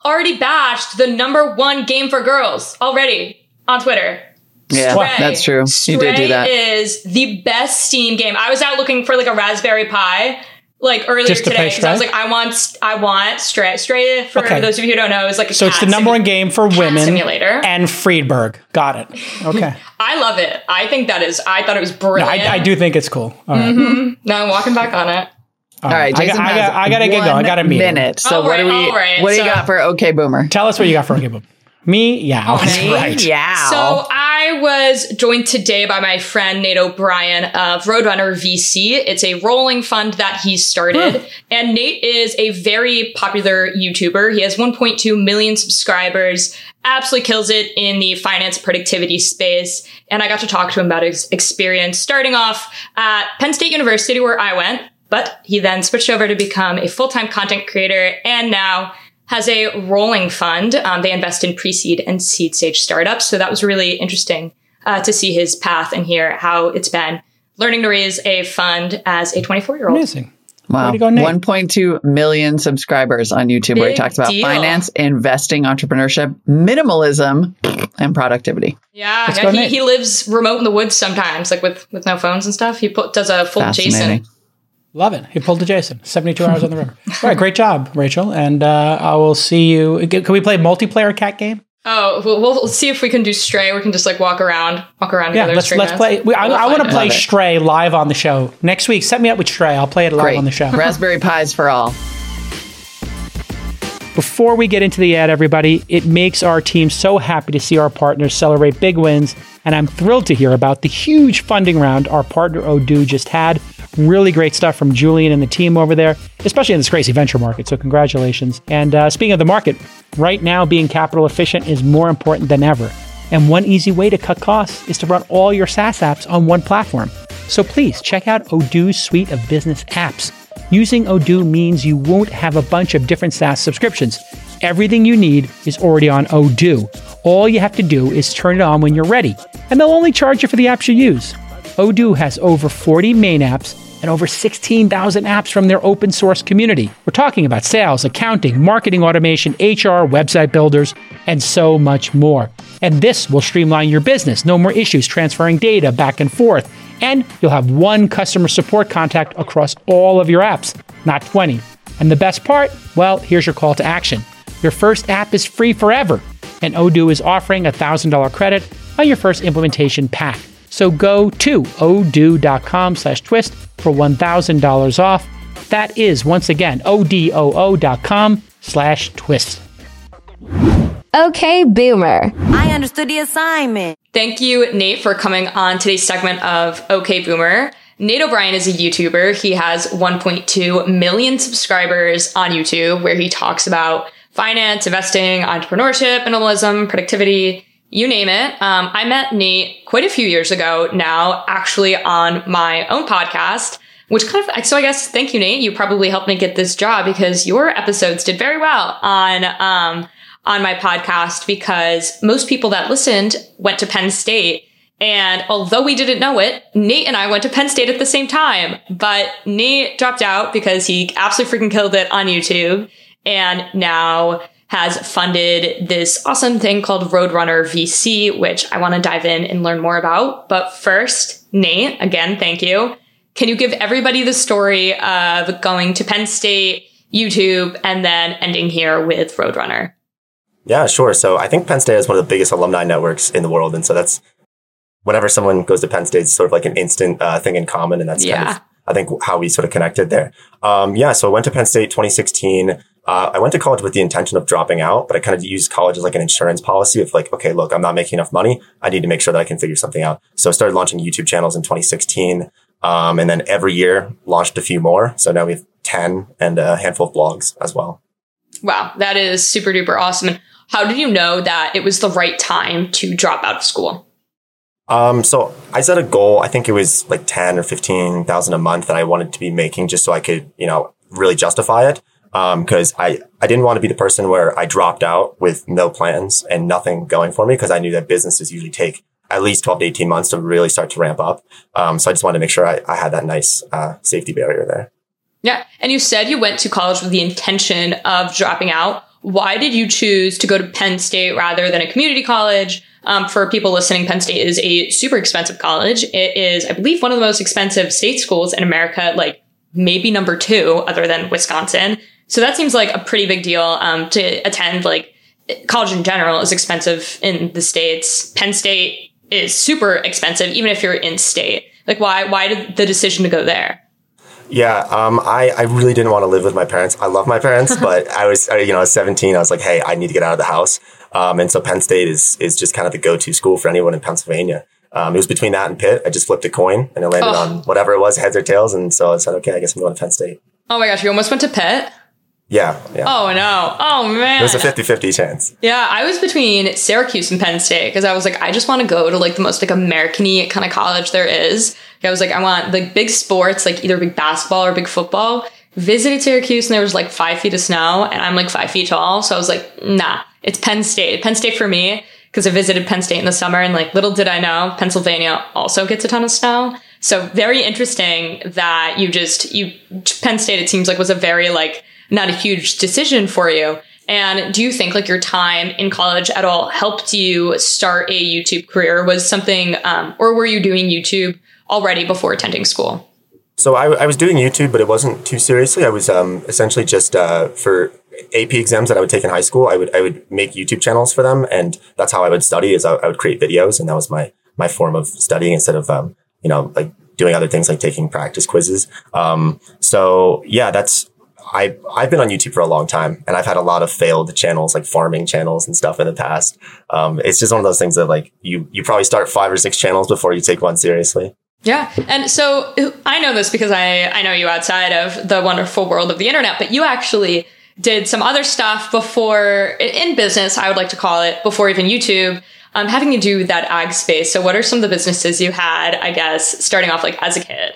already bashed the number one game for girls already on Twitter. Yeah, Stray. that's true. You did do that. is the best Steam game. I was out looking for like a Raspberry Pi like earlier Just to today because I was like, I want, I want Stray. Stray for Okay. those of you who don't know is like a So it's the cat number simu- one game for women simulator. and Friedberg. Got it. Okay. I love it. I think that is. I thought it was No, brilliant. I, I do think it's cool. All right. Mm-hmm. Now I'm walking back on it. All All right, I, Jason got, I, got, I gotta get going. I one got a meeting. minute. So All what do we? all right. What do you So- got for OK Boomer? Tell us what you got for OK game. Me? Yeah, oh, that's me? right. Yeah. So I was joined today by my friend Nate O'Brien of Roadrunner VC. It's a rolling fund that he started. And Nate is a very popular YouTuber. He has 1.2 million subscribers, absolutely kills it in the finance productivity space. And I got to talk to him about his experience starting off at Penn State University where I went, but he then switched over to become a full-time content creator and now has a rolling fund. Um, they invest in pre-seed and seed stage startups. So that was really interesting uh, to see his path and hear how it's been learning to raise a fund as a 24 year old. Amazing. Wow. to go, Nate. 1.2 million subscribers on YouTube where he talks about deal. finance, investing, entrepreneurship, minimalism, and productivity. Yeah, yeah he, he lives remote in the woods sometimes, like with, with no phones and stuff. He put, does a full Jason. Love it. He pulled a Jason. 72 hours on the river. All right, great job, Rachel. And uh, I will see you. Can we play a multiplayer cat game? Oh, we'll, we'll see if we can do stray. We can just like walk around, walk around Yeah, together. let's stray let's play. We, I, We'll I want to play Stray live on the show next week. Set me up with Stray. I'll play it live Great. on the show. Raspberry Pis for all. Before we get into the ad, everybody, it makes our team so happy to see our partners celebrate big wins, and I'm thrilled to hear about the huge funding round our partner Odoo just had. Really great stuff from Julian and the team over there, especially in this crazy venture market. So, congratulations. And uh, speaking of the market, right now being capital efficient is more important than ever. And one easy way to cut costs is to run all your SaaS apps on one platform. So please check out Odoo's suite of business apps. Using Odoo means you won't have a bunch of different SaaS subscriptions. Everything you need is already on Odoo. All you have to do is turn it on when you're ready, and they'll only charge you for the apps you use. Odoo has over 40 main apps and over 16,000 apps from their open source community. We're talking about sales, accounting, marketing automation, HR, website builders, and so much more. And this will streamline your business. No more issues transferring data back and forth. And you'll have one customer support contact across all of your apps, not 20. And the best part? Well, here's your call to action. Your first app is free forever, and Odoo is offering a $1,000 credit on your first implementation pack. So go to odoo.com slash twist for $1,000 off. That is, once again, odoo.com slash twist. Okay, Boomer. I understood the assignment. Thank you, Nate, for coming on today's segment of OK Boomer. Nate O'Brien is a YouTuber. He has 1.2 million subscribers on YouTube where he talks about finance, investing, entrepreneurship, minimalism, productivity, you name it. Um, I met Nate quite a few years ago now, actually on my own podcast, which kind of, so I guess thank you, Nate. You probably helped me get this job because your episodes did very well on, um, on my podcast because most people that listened went to Penn State. And although we didn't know it, Nate and I went to Penn State at the same time, but Nate dropped out because he absolutely freaking killed it on YouTube. And now has funded this awesome thing called Roadrunner VC, which I want to dive in and learn more about. But first, Nate, again, thank you. Can you give everybody the story of going to Penn State, YouTube, and then ending here with Roadrunner? Yeah, sure. So I think Penn State is one of the biggest alumni networks in the world. And so that's whenever someone goes to Penn State, it's sort of like an instant uh, thing in common. And that's yeah. kind of, I think, how we sort of connected there. Um, yeah. So I went to Penn State 2016. Uh, I went to college with the intention of dropping out, but I kind of used college as like an insurance policy of like, okay, look, I'm not making enough money. I need to make sure that I can figure something out. So I started launching YouTube channels in 2016. Um, and then every year launched a few more. So now we have 10 and a handful of blogs as well. Wow. That is super duper awesome. And How did you know that it was the right time to drop out of school? Um, so I set a goal. I think it was like 10 or 15,000 a month that I wanted to be making just so I could, you know, really justify it. Um, cause I, I didn't want to be the person where I dropped out with no plans and nothing going for me because I knew that businesses usually take at least 12 to 18 months to really start to ramp up. Um, so I just wanted to make sure I, I had that nice, uh, safety barrier there. Yeah. And you said you went to college with the intention of dropping out. Why did you choose to go to Penn State rather than a community college? Um, for people listening, Penn State is a super expensive college. It is, I believe, one of the most expensive state schools in America, like maybe number two, other than Wisconsin. So that seems like a pretty big deal um, to attend. Like college in general is expensive in the states. Penn State is super expensive, even if you're in state. Like why? Why did the decision to go there? Yeah, um, I, I really didn't want to live with my parents. I love my parents, but I was, you know, I was 17. I was like, hey, I need to get out of the house. Um, and so Penn State is, is just kind of the go-to school for anyone in Pennsylvania. Um, it was between that and Pitt. I just flipped a coin and it landed oh. on whatever it was, heads or tails. And so I said, okay, I guess I'm going to Penn State. Oh my gosh, you almost went to Pitt? Yeah, yeah. Oh no. Oh man. It was a 50-50 chance. Yeah, I was between Syracuse and Penn State because I was like, I just want to go to like the most like American-y kind of college there is. I was like, I want like big sports, like either big basketball or big football. Visited Syracuse and there was like five feet of snow and I'm like five feet tall. So I was like, nah, it's Penn State. Penn State for me because I visited Penn State in the summer and like little did I know Pennsylvania also gets a ton of snow. So very interesting that you just, you, Penn State, it seems like was a very like, not a huge decision for you. And do you think like your time in college at all helped you start a YouTube career? Was something, um, or were you doing YouTube already before attending school? So I, I was doing YouTube, but it wasn't too seriously. I was um, essentially just uh, for AP exams that I would take in high school. I would I would make YouTube channels for them, and that's how I would study. Is I, I would create videos, and that was my my form of studying instead of um, you know like doing other things like taking practice quizzes. Um, so yeah, that's I I've been on YouTube for a long time, and I've had a lot of failed channels, like farming channels and stuff in the past. Um, it's just one of those things that like you you probably start five or six channels before you take one seriously. Yeah, and so I know this because I I know you outside of the wonderful world of the internet, but you actually did some other stuff before in business, I would like to call it, before even YouTube. Um, having to do that ag space. So, what are some of the businesses you had? I guess starting off like as a kid.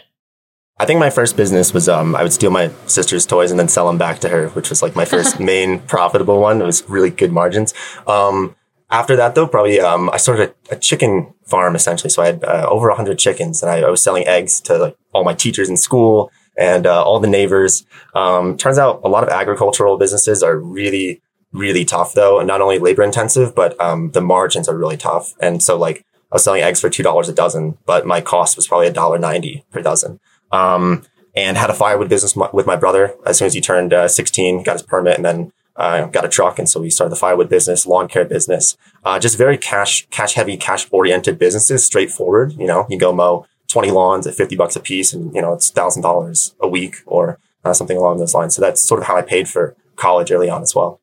I think my first business was um, I would steal my sister's toys and then sell them back to her, which was like my first main profitable one. It was really good margins. Um, after that, though, probably um, I started a, a, chicken farm essentially. So I had uh, over hundred chickens, and I, I, was selling eggs to like all my teachers in school and uh, all the neighbors. Um, turns out a lot of agricultural businesses are really, really tough, though, and not only labor intensive, but um, the margins are really tough. And so, like, I was selling eggs for two dollars a dozen, but my cost was probably a dollar ninety per dozen. Um, and had a firewood business with my brother as soon as he turned uh, 16, got his permit, and then uh, got a truck, and so we started the firewood business, lawn care business, uh, just very cash, cash heavy, cash oriented businesses, straightforward. You know, you go mow 20 lawns at 50 bucks a piece, and you know it's thousand dollars a week or uh, something along those lines. So that's sort of how I paid for college early on as well.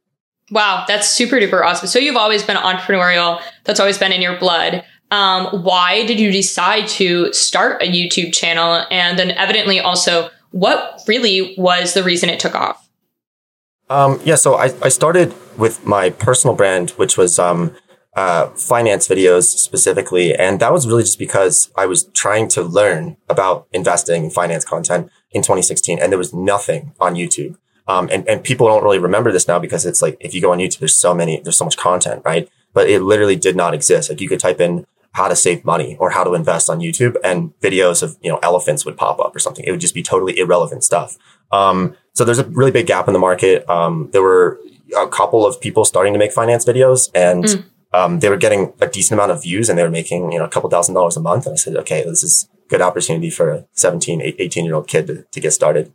Wow, that's super duper awesome. So you've always been entrepreneurial. That's always been in your blood. Um, why did you decide to start a YouTube channel? And then evidently also, what really was the reason it took off? Um, yeah, so I, I started with my personal brand, which was um, uh, finance videos specifically. And that was really just because I was trying to learn about investing in finance content in 2016. And there was nothing on YouTube. Um, and, and people don't really remember this now because it's like, if you go on YouTube, there's so many, there's so much content, right? But it literally did not exist. Like you could type in how to save money or how to invest on YouTube and videos of, you know, elephants would pop up or something. It would just be totally irrelevant stuff. Um, so there's a really big gap in the market. Um, there were a couple of people starting to make finance videos and, mm. um, they were getting a decent amount of views and they were making, you know, a couple thousand dollars a month. And I said, okay, this is a good opportunity for a 17, 18 year old kid to, to get started.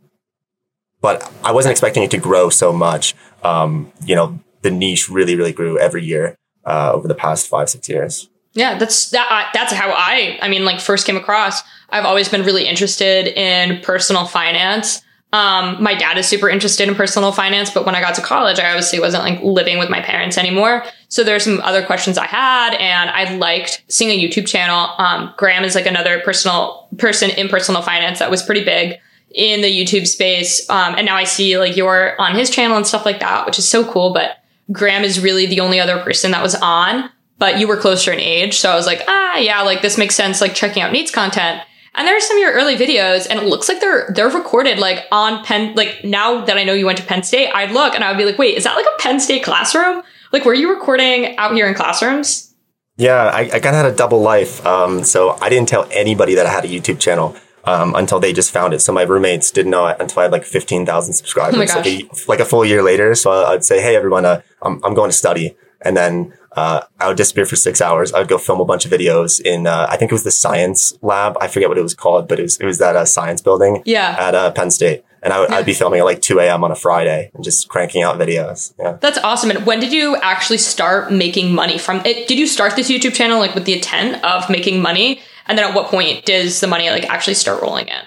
But I wasn't expecting it to grow so much. Um, you know, the niche really, really grew every year, uh, over the past five, six years. Yeah, that's that. That's how I. I mean, like first came across. I've always been really interested in personal finance. Um, my dad is super interested in personal finance, but when I got to college, I obviously wasn't like living with my parents anymore. So there's some other questions I had, and I liked seeing a YouTube channel. Um, Graham is like another personal person in personal finance that was pretty big in the YouTube space. Um, and now I see like you're on his channel and stuff like that, which is so cool. But Graham is really the only other person that was on, but you were closer in age. So I was like, ah, yeah, like this makes sense, like checking out Nate's content. And there's some of your early videos, and it looks like they're they're recorded like on Penn. Like now that I know you went to Penn State, I'd look and I would be like, wait, is that like a Penn State classroom? Like, were you recording out here in classrooms? Yeah, I, I kind of had a double life. Um, so I didn't tell anybody that I had a YouTube channel um, until they just found it. So my roommates didn't know it until I had like 15,000 subscribers, oh like, a, like, a, full year later. So I'd say, Hey, everyone, uh, I'm, I'm going to study. And then uh, I would disappear for six hours. I would go film a bunch of videos in, uh, I think it was the science lab. I forget what it was called, but it was, it was that uh, science building yeah. at uh, Penn State. And I would. I'd be filming at like 2 a.m. on a Friday and just cranking out videos. Yeah. That's awesome. And when did you actually start making money from it? Did you start this YouTube channel like with the intent of making money? And then at what point does the money like actually start rolling in?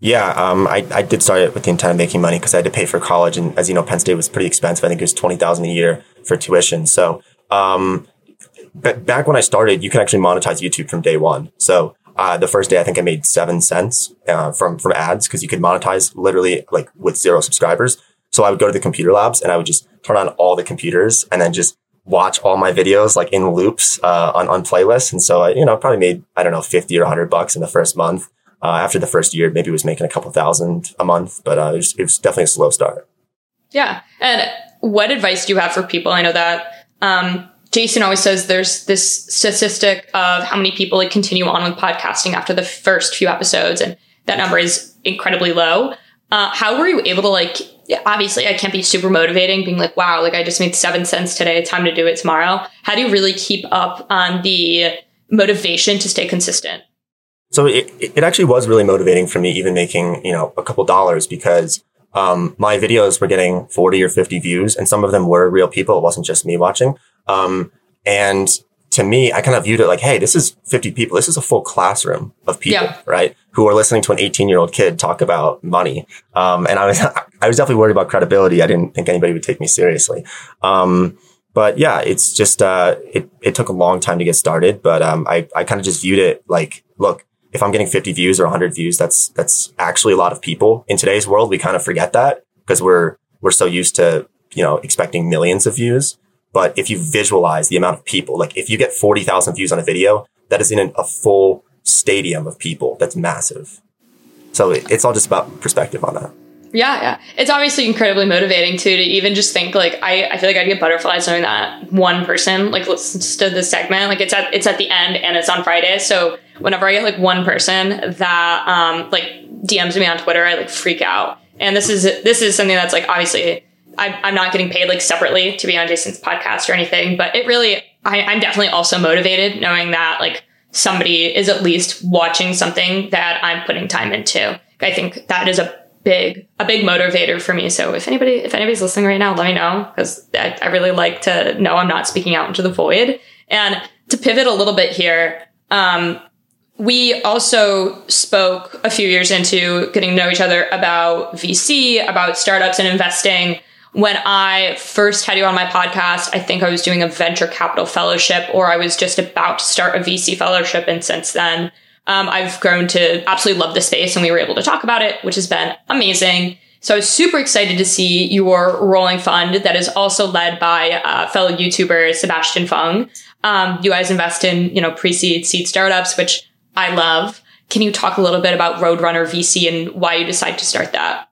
Yeah, um, I, I did start it with the intent of making money because I had to pay for college. And as you know, Penn State was pretty expensive. I think it was 20000 a year for tuition. So um, but back when I started, you can actually monetize YouTube from day one. So uh, the first day, I think I made seven cents uh, from from ads because you could monetize literally like with zero subscribers. So I would go to the computer labs and I would just turn on all the computers and then just watch all my videos like in loops uh, on on playlists. And so I, you know, probably made I don't know fifty or hundred bucks in the first month. Uh, after the first year, maybe was making a couple thousand a month, but uh, it was, it was definitely a slow start. Yeah. And what advice do you have for people? I know that um, Jason always says there's this statistic of how many people like continue on with podcasting after the first few episodes, and that number is incredibly low. Uh, how were you able to like? Obviously, I can't be super motivating, being like, "Wow, like I just made seven cents today. Time to do it tomorrow." How do you really keep up on the motivation to stay consistent? So it, it actually was really motivating for me, even making you know a couple dollars because um, my videos were getting 40 or 50 views and some of them were real people. It wasn't just me watching. Um, and to me, I kind of viewed it like, Hey, this is 50 people. This is a full classroom of people, yeah. right? Who are listening to an 18 year old kid talk about money. Um, and I was, I was definitely worried about credibility. I didn't think anybody would take me seriously. Um, but yeah, it's just, uh, it, it took a long time to get started, but, um, I, I kind of just viewed it like, look, if I'm getting 50 views or 100 views, that's, that's actually a lot of people. In today's world, we kind of forget that because we're, we're so used to, you know, expecting millions of views. But if you visualize the amount of people, like if you get 40,000 views on a video, that is in a full stadium of people. That's massive. So it, it's all just about perspective on that. Yeah, yeah. It's obviously incredibly motivating too to even just think like I, I feel like I'd get butterflies knowing that one person like listens to the segment. Like it's at it's at the end and it's on Friday. So whenever I get like one person that um like DMs me on Twitter, I like freak out. And this is this is something that's like obviously I, I'm not getting paid like separately to be on Jason's podcast or anything, but it really I, I'm definitely also motivated knowing that like somebody is at least watching something that I'm putting time into. I think that is a big a big motivator for me. So if anybody if anybody's listening right now, let me know because I, I, really like to know I'm not speaking out into the void. And to pivot a little bit here, um, we also spoke a few years into getting to know each other about VC, about startups and investing. When I first had you on my podcast, I think I was doing a venture capital fellowship or I was just about to start a VC fellowship. And since then, um, I've grown to absolutely love the space and we were able to talk about it, which has been amazing. So I was super excited to see your rolling fund that is also led by uh, fellow YouTuber Sebastian Fung. Um, you guys invest in, you know, pre-seed seed startups, which I love. Can you talk a little bit about Roadrunner VC and why you decided to start that?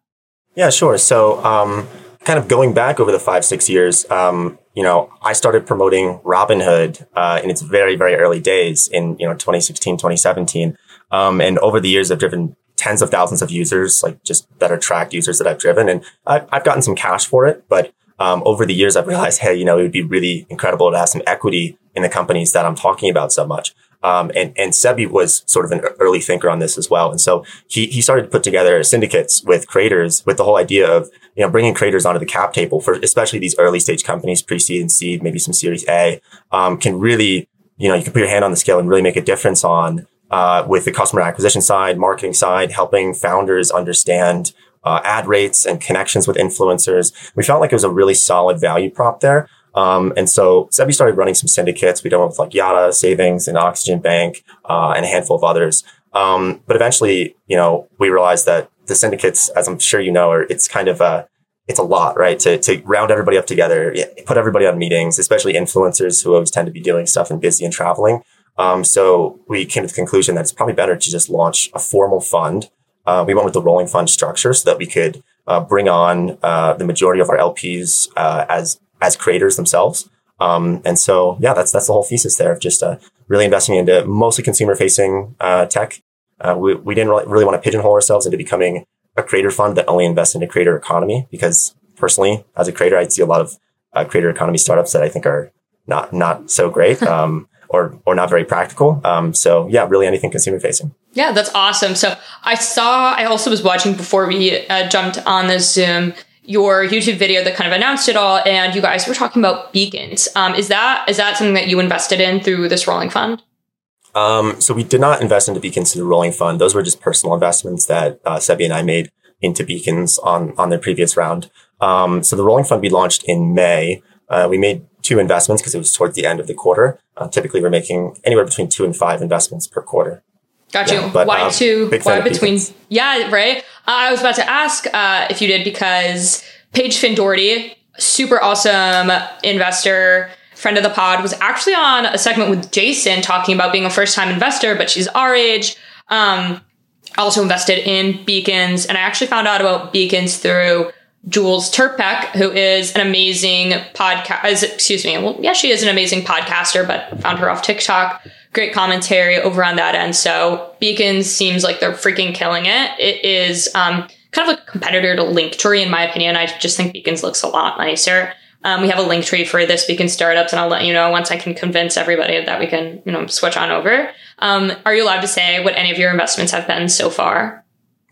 Yeah, sure. So, um, kind of going back over the five, six years, um, you know, I started promoting Robinhood uh, in its very, very early days in, you know, 2016, 2017. Um, and over the years, I've driven tens of thousands of users, like just that are tracked users that I've driven. And I've, I've gotten some cash for it. But um, over the years, I've realized, hey, you know, it would be really incredible to have some equity in the companies that I'm talking about so much. Um, and, and Sebi was sort of an early thinker on this as well. And so he, he started to put together syndicates with creators with the whole idea of, you know, bringing creators onto the cap table for especially these early stage companies, pre-seed and seed, maybe some series A, um, can really, you know, you can put your hand on the scale and really make a difference on, uh, with the customer acquisition side, marketing side, helping founders understand, uh, ad rates and connections with influencers. We felt like it was a really solid value prop there. Um, and so Sebi started running some syndicates. We done with like Yotta Savings and Oxygen Bank, uh, and a handful of others. Um, but eventually, you know, we realized that the syndicates, as I'm sure you know, are, it's kind of a, it's a lot, right? To, to round everybody up together, put everybody on meetings, especially influencers who always tend to be doing stuff and busy and traveling. Um, so we came to the conclusion that it's probably better to just launch a formal fund. Uh, we went with the rolling fund structure so that we could uh, bring on uh, the majority of our LPs uh, as as creators themselves. Um, and so, yeah, that's that's the whole thesis there of just uh, really investing into mostly consumer facing uh, tech. Uh, we, we didn't really, really want to pigeonhole ourselves into becoming a creator fund that only invests into creator economy because personally, as a creator, I see a lot of uh, creator economy startups that I think are not not so great. Um, or, or not very practical. Um, so yeah, really anything consumer facing. Yeah, that's awesome. So I saw, I also was watching before we uh, jumped on the Zoom your YouTube video that kind of announced it all, and you guys were talking about beacons. Um, is that is that something that you invested in through this rolling fund? Um, so we did not invest into beacons through the rolling fund. Those were just personal investments that uh, Sebi and I made into beacons on on their previous round. Um, so the rolling fund we launched in May. Uh, we made two investments because it was towards the end of the quarter. Uh, typically, we're making anywhere between two and five investments per quarter. Got you. but, why um, two? Why between? Yeah, right. Uh, I was about to ask uh, if you did because Paige Finn Doherty, super awesome investor, friend of the pod, was actually on a segment with Jason talking about being a first time investor, but she's our age. Um, also invested in Beacons, and I actually found out about Beacons through Jules Terpak, who is an amazing podcast. Excuse me. Well, yeah, she is an amazing podcaster, but found her off TikTok great commentary over on that end. So Beacons seems like they're freaking killing it. It is um, kind of a competitor to Linktree, in my opinion. I just think Beacons looks a lot nicer. Um, we have a Linktree for this Week in Startups, and I'll let you know once I can convince everybody that we can, you know, switch on over. Um, are you allowed to say what any of your investments have been so far?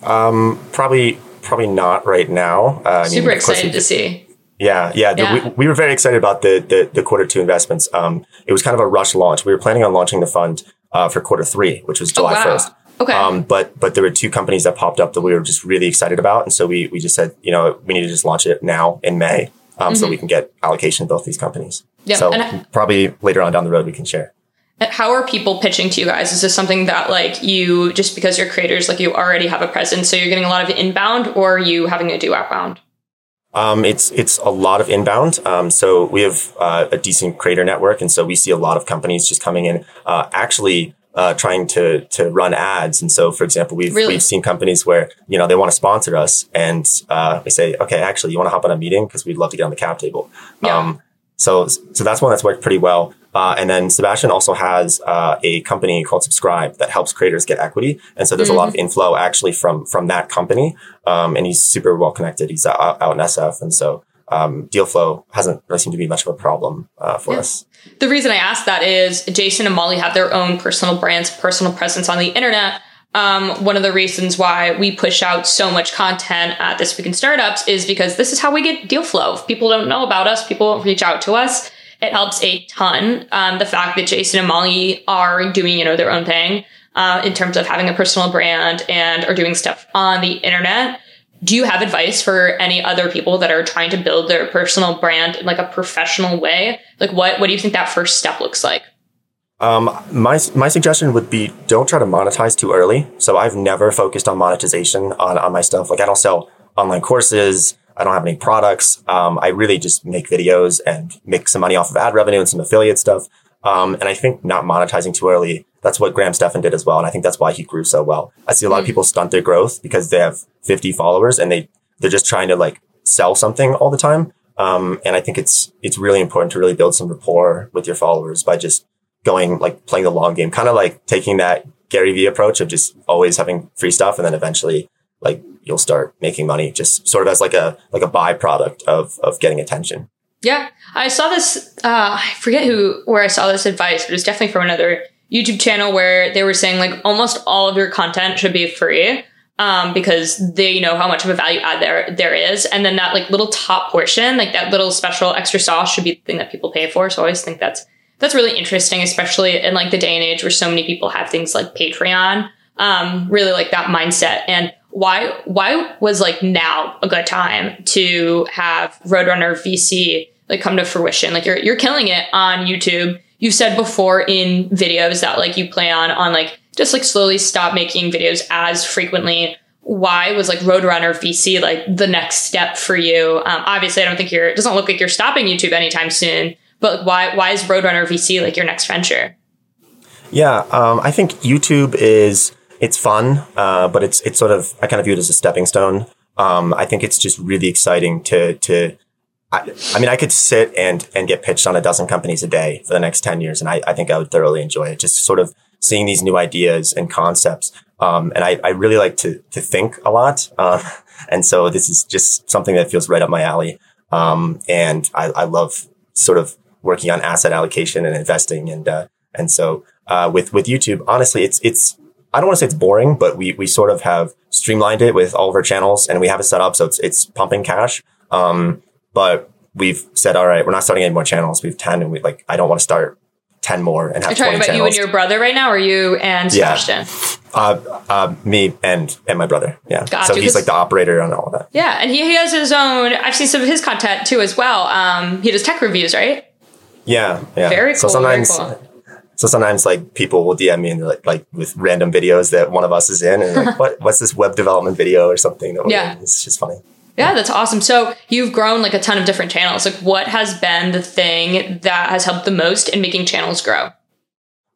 Um, probably, probably not right now. Uh, Super mean, excited to see. Yeah, yeah. The, yeah. We, we, were very excited about the, the, the quarter two investments. Um, it was kind of a rush launch. We were planning on launching the fund uh, for quarter three, which was July oh, wow. 1st. Okay. Um, but but there were two companies that popped up that we were just really excited about, and so we we just said, you know, we need to just launch it now in May, um, mm-hmm. so we can get allocation of both these companies. Yeah. So and probably later on down the road we can share. How are people pitching to you guys? Is this something that like you just because you're creators, like you already have a presence, so you're getting a lot of inbound, or are you having to do outbound? Um, it's it's a lot of inbound. Um, so we have uh, a decent creator network, and so we see a lot of companies just coming in. Uh, actually, uh, trying to to run ads. And so, for example, we've Really? we've seen companies where you know they want to sponsor us, and uh, we say, okay, actually, you want to hop on a meeting because we'd love to get on the cap table. Yeah. Um, so so that's one that's worked pretty well. Uh, and then Sebastian also has uh, a company called Subscribe that helps creators get equity. And so there's a lot of inflow actually from from that company. Um, and he's super well connected. He's out, out in SF, and so um, deal flow hasn't really seemed to be much of a problem uh, for us. The reason I asked that is Jason and Molly have their own personal brands, personal presence on the internet. Um, one of the reasons why we push out so much content at This Week in Startups is because this is how we get deal flow. If people don't know about us, people won't reach out to us. It helps a ton. Um, the fact that Jason and Molly are doing, you know, their own thing uh, in terms of having a personal brand and are doing stuff on the internet. Do you have advice for any other people that are trying to build their personal brand in like a professional way? Like what what do you think that first step looks like? Um, my my suggestion would be don't try to monetize too early. So I've never focused on monetization on on my stuff. Like I don't sell online courses. I don't have any products. Um, I really just make videos and make some money off of ad revenue and some affiliate stuff. Um, and I think not monetizing too early. That's what Graham Stephan did as well, and I think that's why he grew so well. I see a lot of people stunt their growth because they have 50 followers and they they're just trying to like sell something all the time. Um, and I think it's it's really important to really build some rapport with your followers by just going like playing the long game, kind of like taking that Gary Vee approach of just always having free stuff, and then eventually like you'll start making money, just sort of as like a like a byproduct of of getting attention. Yeah, I saw this. Uh, I forget who where I saw this advice, but it was definitely from another YouTube channel where they were saying like almost all of your content should be free um, because they know how much of a value add there there is, and then that like little top portion, like that little special extra sauce, should be the thing that people pay for. So I always think that's that's really interesting, especially in like the day and age where so many people have things like Patreon. Um, really like that mindset and why why was like now a good time to have Roadrunner VC like come to fruition? Like you're you're killing it on YouTube. You've said before in videos that like you plan on on like just like slowly stop making videos as frequently. Why was like Roadrunner VC like the next step for you? Um, obviously, I don't think you're. It doesn't look like you're stopping YouTube anytime soon. But why why is Roadrunner VC like your next venture? Yeah, um, I think YouTube is it's fun, uh, but it's it's sort of I kind of view it as a stepping stone. Um, I think it's just really exciting to to. I, I mean, I could sit and and get pitched on a dozen companies a day for the next ten years, and I, I think I would thoroughly enjoy it. Just sort of seeing these new ideas and concepts, um, and I, I really like to to think a lot, uh, and so this is just something that feels right up my alley. Um, and I, I love sort of working on asset allocation and investing, and uh, and so uh, with with YouTube, honestly, it's it's I don't want to say it's boring, but we we sort of have streamlined it with all of our channels, and we have it set up so it's it's pumping cash. Um, but we've said, all right, we're not starting any more channels. We have ten, and we like I don't want to start ten more and have Are talking about you and your brother right now, or you and Yeah. Sebastian? uh, uh, me and and my brother. Yeah, Got so you, he's like the operator on all of that. Yeah, and he, he has his own. I've seen some of his content too as well. Um, he does tech reviews, right? Yeah, yeah. Very So cool, very sometimes. cool. So sometimes like people will DM me and they're like, like with random videos that one of us is in and like, what, what's this web development video or something that we're Yeah. in? It's just funny. Yeah, that's awesome. So you've grown like a ton of different channels. Like, what has been the thing that has helped the most in making channels grow?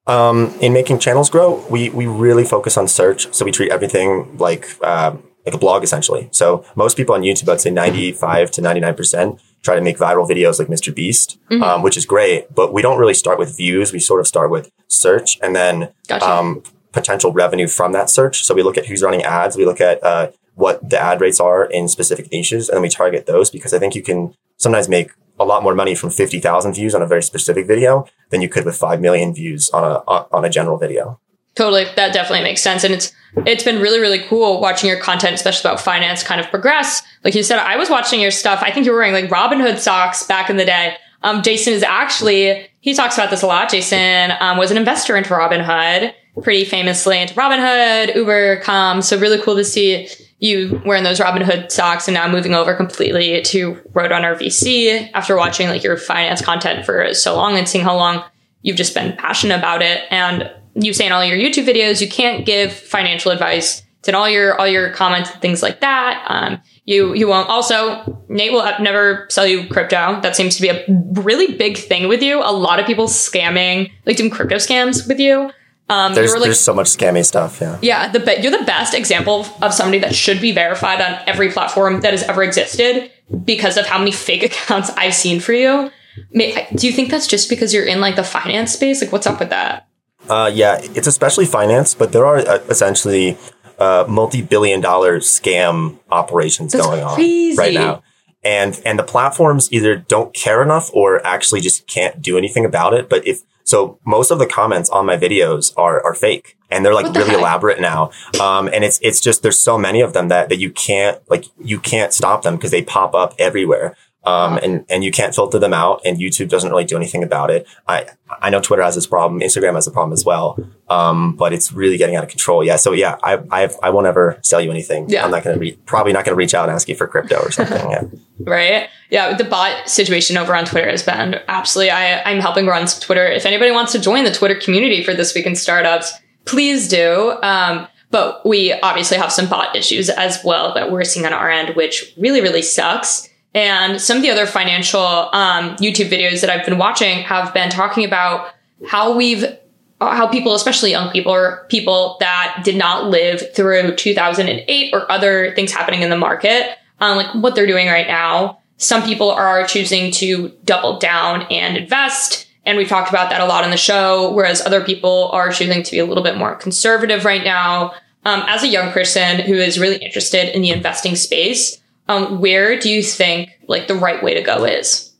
Um, in making channels grow, we, we really focus on search. So we treat everything like, um, like a blog essentially. So most people on YouTube, I'd say 95 to 99% try to make viral videos like Mr. Beast, um, which is great, but we don't really start with views. We sort of start with search and then, Gotcha. um, potential revenue from that search. So we look at who's running ads. We look at, uh, what the ad rates are in specific niches and then we target those because I think you can sometimes make a lot more money from 50,000 views on a very specific video than you could with 5 million views on a, on a general video. Totally, that definitely makes sense, and it's it's been really really cool watching your content, especially about finance, kind of progress. Like you said, I was watching your stuff. I think you were wearing like Robinhood socks back in the day. Um, Jason is actually he talks about this a lot. Jason um, was an investor into Robinhood, pretty famously into Robinhood, Uber, Calm. So really cool to see you wearing those Robinhood socks and now moving over completely to Roadrunner VC after watching like your finance content for so long and seeing how long you've just been passionate about it. And you say in all your YouTube videos, you can't give financial advice. It's in all your all your comments and things like that. Um, you you won't. Also, Nate will never sell you crypto. That seems to be a really big thing with you. A lot of people scamming, like doing crypto scams with you. Um, There's like, there's so much scammy stuff. Yeah. yeah, the you're the best example of somebody that should be verified on every platform that has ever existed because of how many fake accounts I've seen for you. Do you think that's just because you're in like the finance space? Like, what's up with that? Uh, yeah, it's especially finance, but there are uh, essentially uh, multi-billion dollar scam operations That's going on right now. And and the platforms either don't care enough or actually just can't do anything about it. But if so, most of the comments on my videos are are fake, and they're like the really heck? elaborate now. Um, and it's it's just there's so many of them that that you can't like you can't stop them because they pop up everywhere. Um, and, and you can't filter them out and YouTube doesn't really do anything about it. I, I know Twitter has this problem. Instagram has a problem as well. Um, but it's really getting out of control. Yeah. So yeah, I, I, I won't ever sell you anything. Yeah. I'm not going to re- probably not going to reach out and ask you for crypto or something. yeah. right? Yeah, the bot situation over on Twitter has been absolutely. I, I'm helping run Twitter. If anybody wants to join the Twitter community for this week in startups, please do. Um, but we obviously have some bot issues as well that we're seeing on our end, which really, really sucks. And some of the other financial um, YouTube videos that I've been watching have been talking about how we've how people, especially young people or people that did not live through 2008 or other things happening in the market, um, like what they're doing right now. Some people are choosing to double down and invest. And we've talked about that a lot on the show, whereas other people are choosing to be a little bit more conservative right now. Um, as a young person who is really interested in the investing space, um, where do you think like the right way to go is?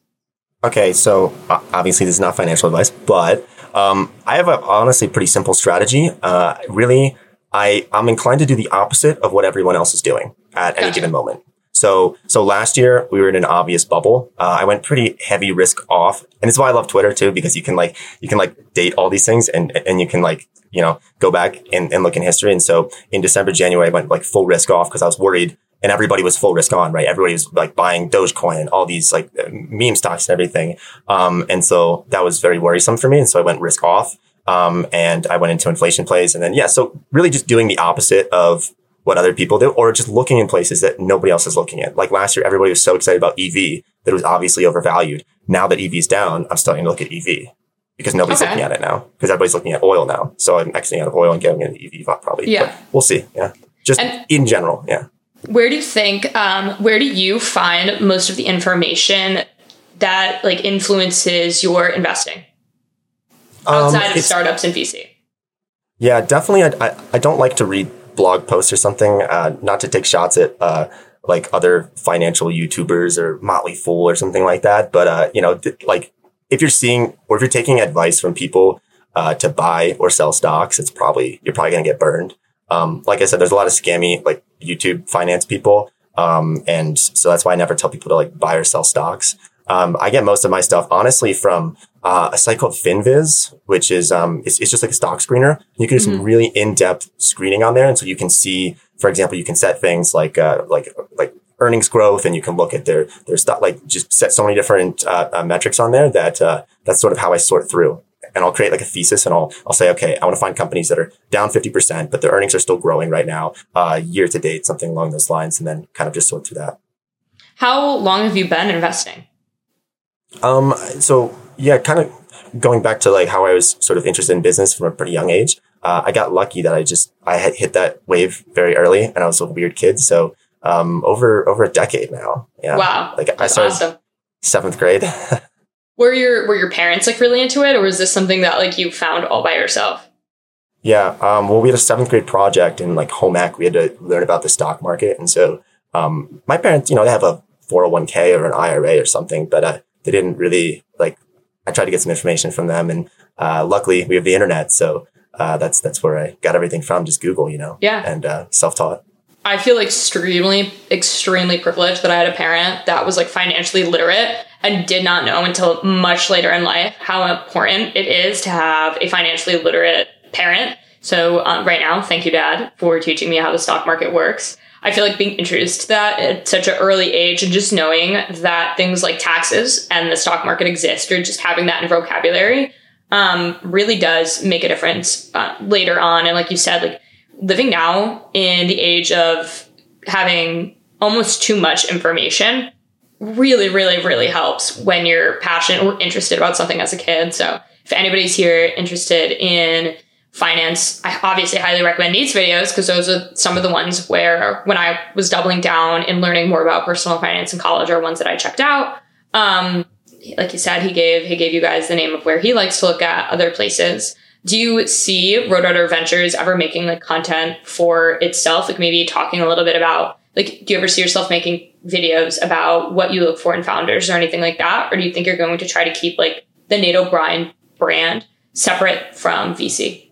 Okay, so uh, obviously this is not financial advice, but um, I have a honestly pretty simple strategy. Uh, really, I I'm inclined to do the opposite of what everyone else is doing at any Gotcha. given moment. So so last year we were in an obvious bubble. Uh, I went pretty heavy risk off, and it's why I love Twitter too because you can like you can like date all these things and and you can like you know go back and, and look in history. And so in December January I went like full risk off because I was worried and everybody was full risk on, right? Everybody was like buying Dogecoin and all these like meme stocks and everything. Um, and so that was very worrisome for me. And so I went risk off. Um, and I went into inflation plays and then, yeah, so really just doing the opposite of what other people do or just looking in places that nobody else is looking at. Like last year, everybody was so excited about EV that it was obviously overvalued. Now that EV is down, I'm starting to look at EV because nobody's Okay. looking at it now because everybody's looking at oil now. So I'm exiting out of oil and getting into EV probably. Yeah. But we'll see. Yeah. Just And- in general. Yeah. Where do you think, um, where do you find most of the information that like influences your investing outside Um, of startups and VC? Yeah, definitely. I, I, I don't like to read blog posts or something, uh, not to take shots at, uh, like other financial YouTubers or Motley Fool or something like that. But, uh, you know, th- like if you're seeing or if you're taking advice from people, uh, to buy or sell stocks, it's probably, you're probably going to get burned. Um, like I said, there's a lot of scammy, like YouTube finance people. Um, and so that's why I never tell people to like buy or sell stocks. Um, I get most of my stuff honestly from uh, a site called FinViz, which is um, it's, it's just like a stock screener. You can do some really in-depth screening on there, and so you can see, for example, you can set things like uh, like like earnings growth, and you can look at their their stock, like just set so many different uh, uh, metrics on there that uh, that's sort of how I sort through. And I'll create like a thesis, and I'll I'll say, okay, I want to find companies that are down fifty percent, but their earnings are still growing right now, uh, year to date, something along those lines, and then kind of just sort through that. How long have you been investing? Um, so yeah, kind of going back to like how I was sort of interested in business from a pretty young age. Uh, I got lucky that I just I had hit that wave very early, and I was a weird kid. So um, over over a decade now. Yeah. Wow, Like I started awesome. seventh grade. Were your were your parents like really into it, or was this something that like you found all by yourself? yeah. Um, well, we had a seventh grade project in like home ec. We had to learn about the stock market, and so um, my parents, you know, they have a 401k or an IRA or something, but uh, they didn't really like. I tried to get some information from them, and uh, luckily we have the internet, so uh, that's that's where I got everything from. Just Google, you know, Yeah. and uh, self taught. I feel extremely, extremely privileged that I had a parent that was like financially literate and did not know until much later in life how important it is to have a financially literate parent. So um, right now, thank you, Dad, for teaching me how the stock market works. I feel like being introduced to that at such an early age and just knowing that things like taxes and the stock market exist or just having that in vocabulary um, really does make a difference uh, later on. And like you said, like living now in the age of having almost too much information really, really, really helps when you're passionate or interested about something as a kid. So if anybody's here interested in finance. I obviously highly recommend Nate's videos because those are some of the ones where when I was doubling down and learning more about personal finance in college are ones that I checked out. Um, like you said, he gave he gave you guys the name of where he likes to look at other places. Do you see Roadrunner Ventures ever making like content for itself? Like maybe talking a little bit about like do you ever see yourself making videos about what you look for in founders or anything like that? Or do you think you're going to try to keep like the Nate O'Brien brand separate from VC?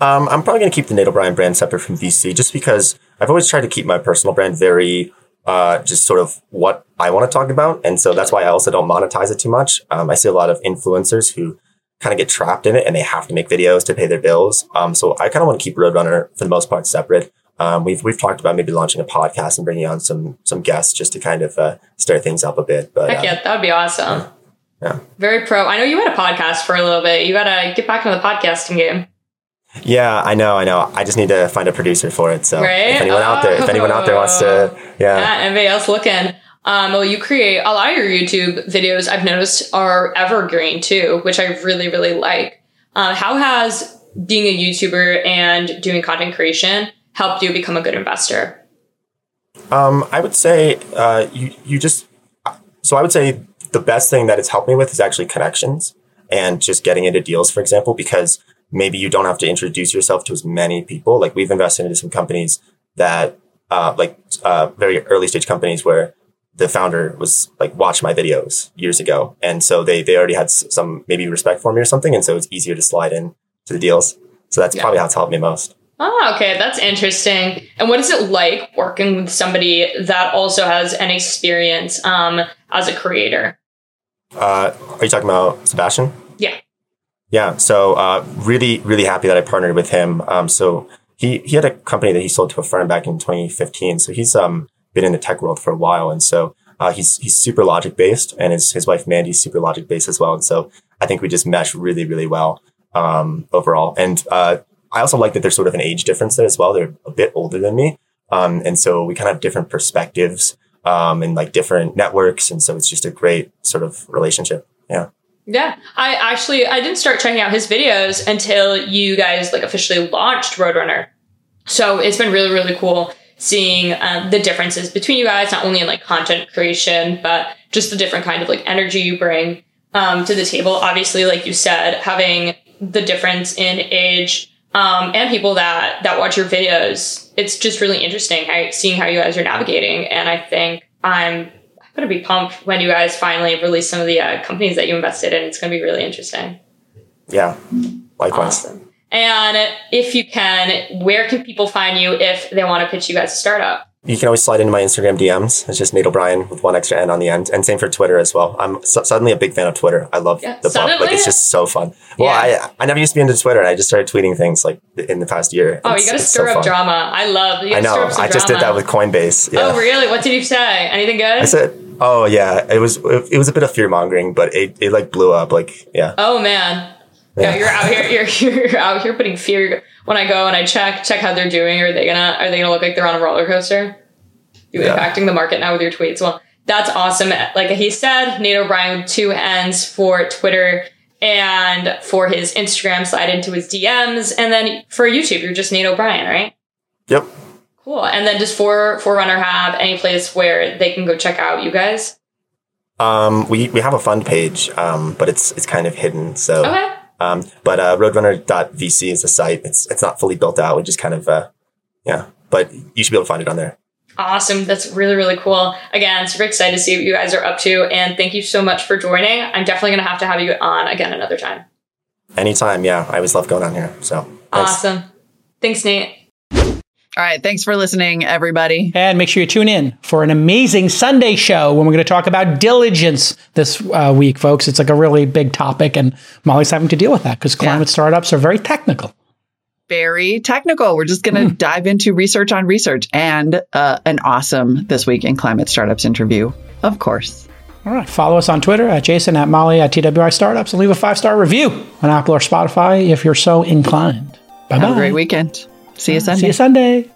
Um, I'm probably going to keep the Nate O'Brien brand separate from VC just because I've always tried to keep my personal brand very uh, just sort of what I want to talk about. And so that's why I also don't monetize it too much. Um, I see a lot of influencers who kind of get trapped in it and they have to make videos to pay their bills. Um, so I kind of want to keep Roadrunner for the most part separate. Um, we've we've talked about maybe launching a podcast and bringing on some some guests just to kind of uh, stir things up a bit. But Heck uh, yeah, that would be awesome. Yeah. Very pro. I know you had a podcast for a little bit. You got to get back into the podcasting game. yeah, I know, I know. I just need to find a producer for it. So Right? if anyone out there, if anyone out there wants to, yeah, Yeah, anybody else looking? Um, well, you create a lot of your YouTube videos. I've noticed are evergreen too, which I really, really like. Uh, how has being a YouTuber and doing content creation helped you become a good investor? Um, I would say uh, you you just so I would say the best thing that it's helped me with is actually connections and just getting into deals, for example, because maybe you don't have to introduce yourself to as many people. Like we've invested into some companies that uh, like uh, very early stage companies where the founder was like watched my videos years ago, and so they they already had some maybe respect for me or something, and so it's easier to slide in to the deals. So that's Yeah. probably how it's helped me most. Oh, okay, that's interesting. And what is it like working with somebody that also has an experience um, as a creator? Uh, are you talking about Sebastian? Yeah. Yeah. So uh, really, really happy that I partnered with him. Um, so he he had a company that he sold to a firm back in 2015. So he's um been in the tech world for a while, and so uh, he's he's super logic based, and his his wife Mandy's super logic based as well. And so I think we just mesh really, really well um, overall. And uh, I also like that there's sort of an age difference there as well. They're a bit older than me, um, and so we kind of have different perspectives um, and like different networks, and so it's just a great sort of relationship. Yeah. Yeah, I actually I didn't start checking out his videos until you guys like officially launched Roadrunner. So it's been really really cool seeing um, the differences between you guys, not only in like content creation, but just the different kind of like energy you bring um, to the table. Obviously, like you said, having the difference in age um, and people that that watch your videos, it's just really interesting how, seeing how you guys are navigating. And I think I'm going to be pumped when you guys finally release some of the uh, companies that you invested in. It's going to be really interesting. Yeah. Likewise. Awesome. And if you can, where can people find you if they want to pitch you guys a startup? You can always slide into my Instagram DMs. It's just Nate O'Brien with one extra N on the end. And same for Twitter as well. I'm su- suddenly a big fan of Twitter. I love Yeah, the suddenly? Like it's just so fun. Well, Yeah. I I never used to be into Twitter and I just started tweeting things like in the past year. Oh, It's- you got to stir so up fun. drama. I love. You I know. I just did that with Coinbase. Yeah. Oh, really? What did you say? Anything good? I said, oh yeah, it was it, it was a bit of fear mongering, but it, it like blew up. Like yeah, Oh man. Yeah. You're out here. You're, you're out here putting fear. When I go and I check check how they're doing, are they gonna are they gonna look like they're on a roller coaster? You Yeah. impacting the market now with your tweets. Well, that's awesome. Like he said, Nate O'Brien with two N's for Twitter and for his Instagram. Slide into his DMs, and then for YouTube, you're just Nate O'Brien, right? yep. Cool. And then just for Forerunner have any place where they can go check out you guys. Um, we we have a fund page, um, but it's it's kind of hidden. So Okay. Um, but uh, Roadrunner.vc is the site. It's it's not fully built out. We just kind of uh, yeah. But you should be able to find it on there. Awesome. That's really, really cool. Again, super excited to see what you guys are up to. And thank you so much for joining. I'm definitely going to have to have you on again another time. Anytime, yeah. I always love going on here. So thanks. Awesome. Thanks, Nate. All right. Thanks for listening, everybody. And make sure you tune in for an amazing Sunday show when we're going to talk about diligence this uh, week, folks. It's like a really big topic, and Molly's having to deal with that because climate startups are very technical. Very technical. We're just going to dive into research on research and uh, an awesome This Week in Climate Startups interview, of course. All right. Follow us on Twitter at Jason, at Molly, at TWiStartups, and leave a five star review on Apple or Spotify if you're so inclined. Bye bye. Have a great weekend. See you Sunday. See you Sunday.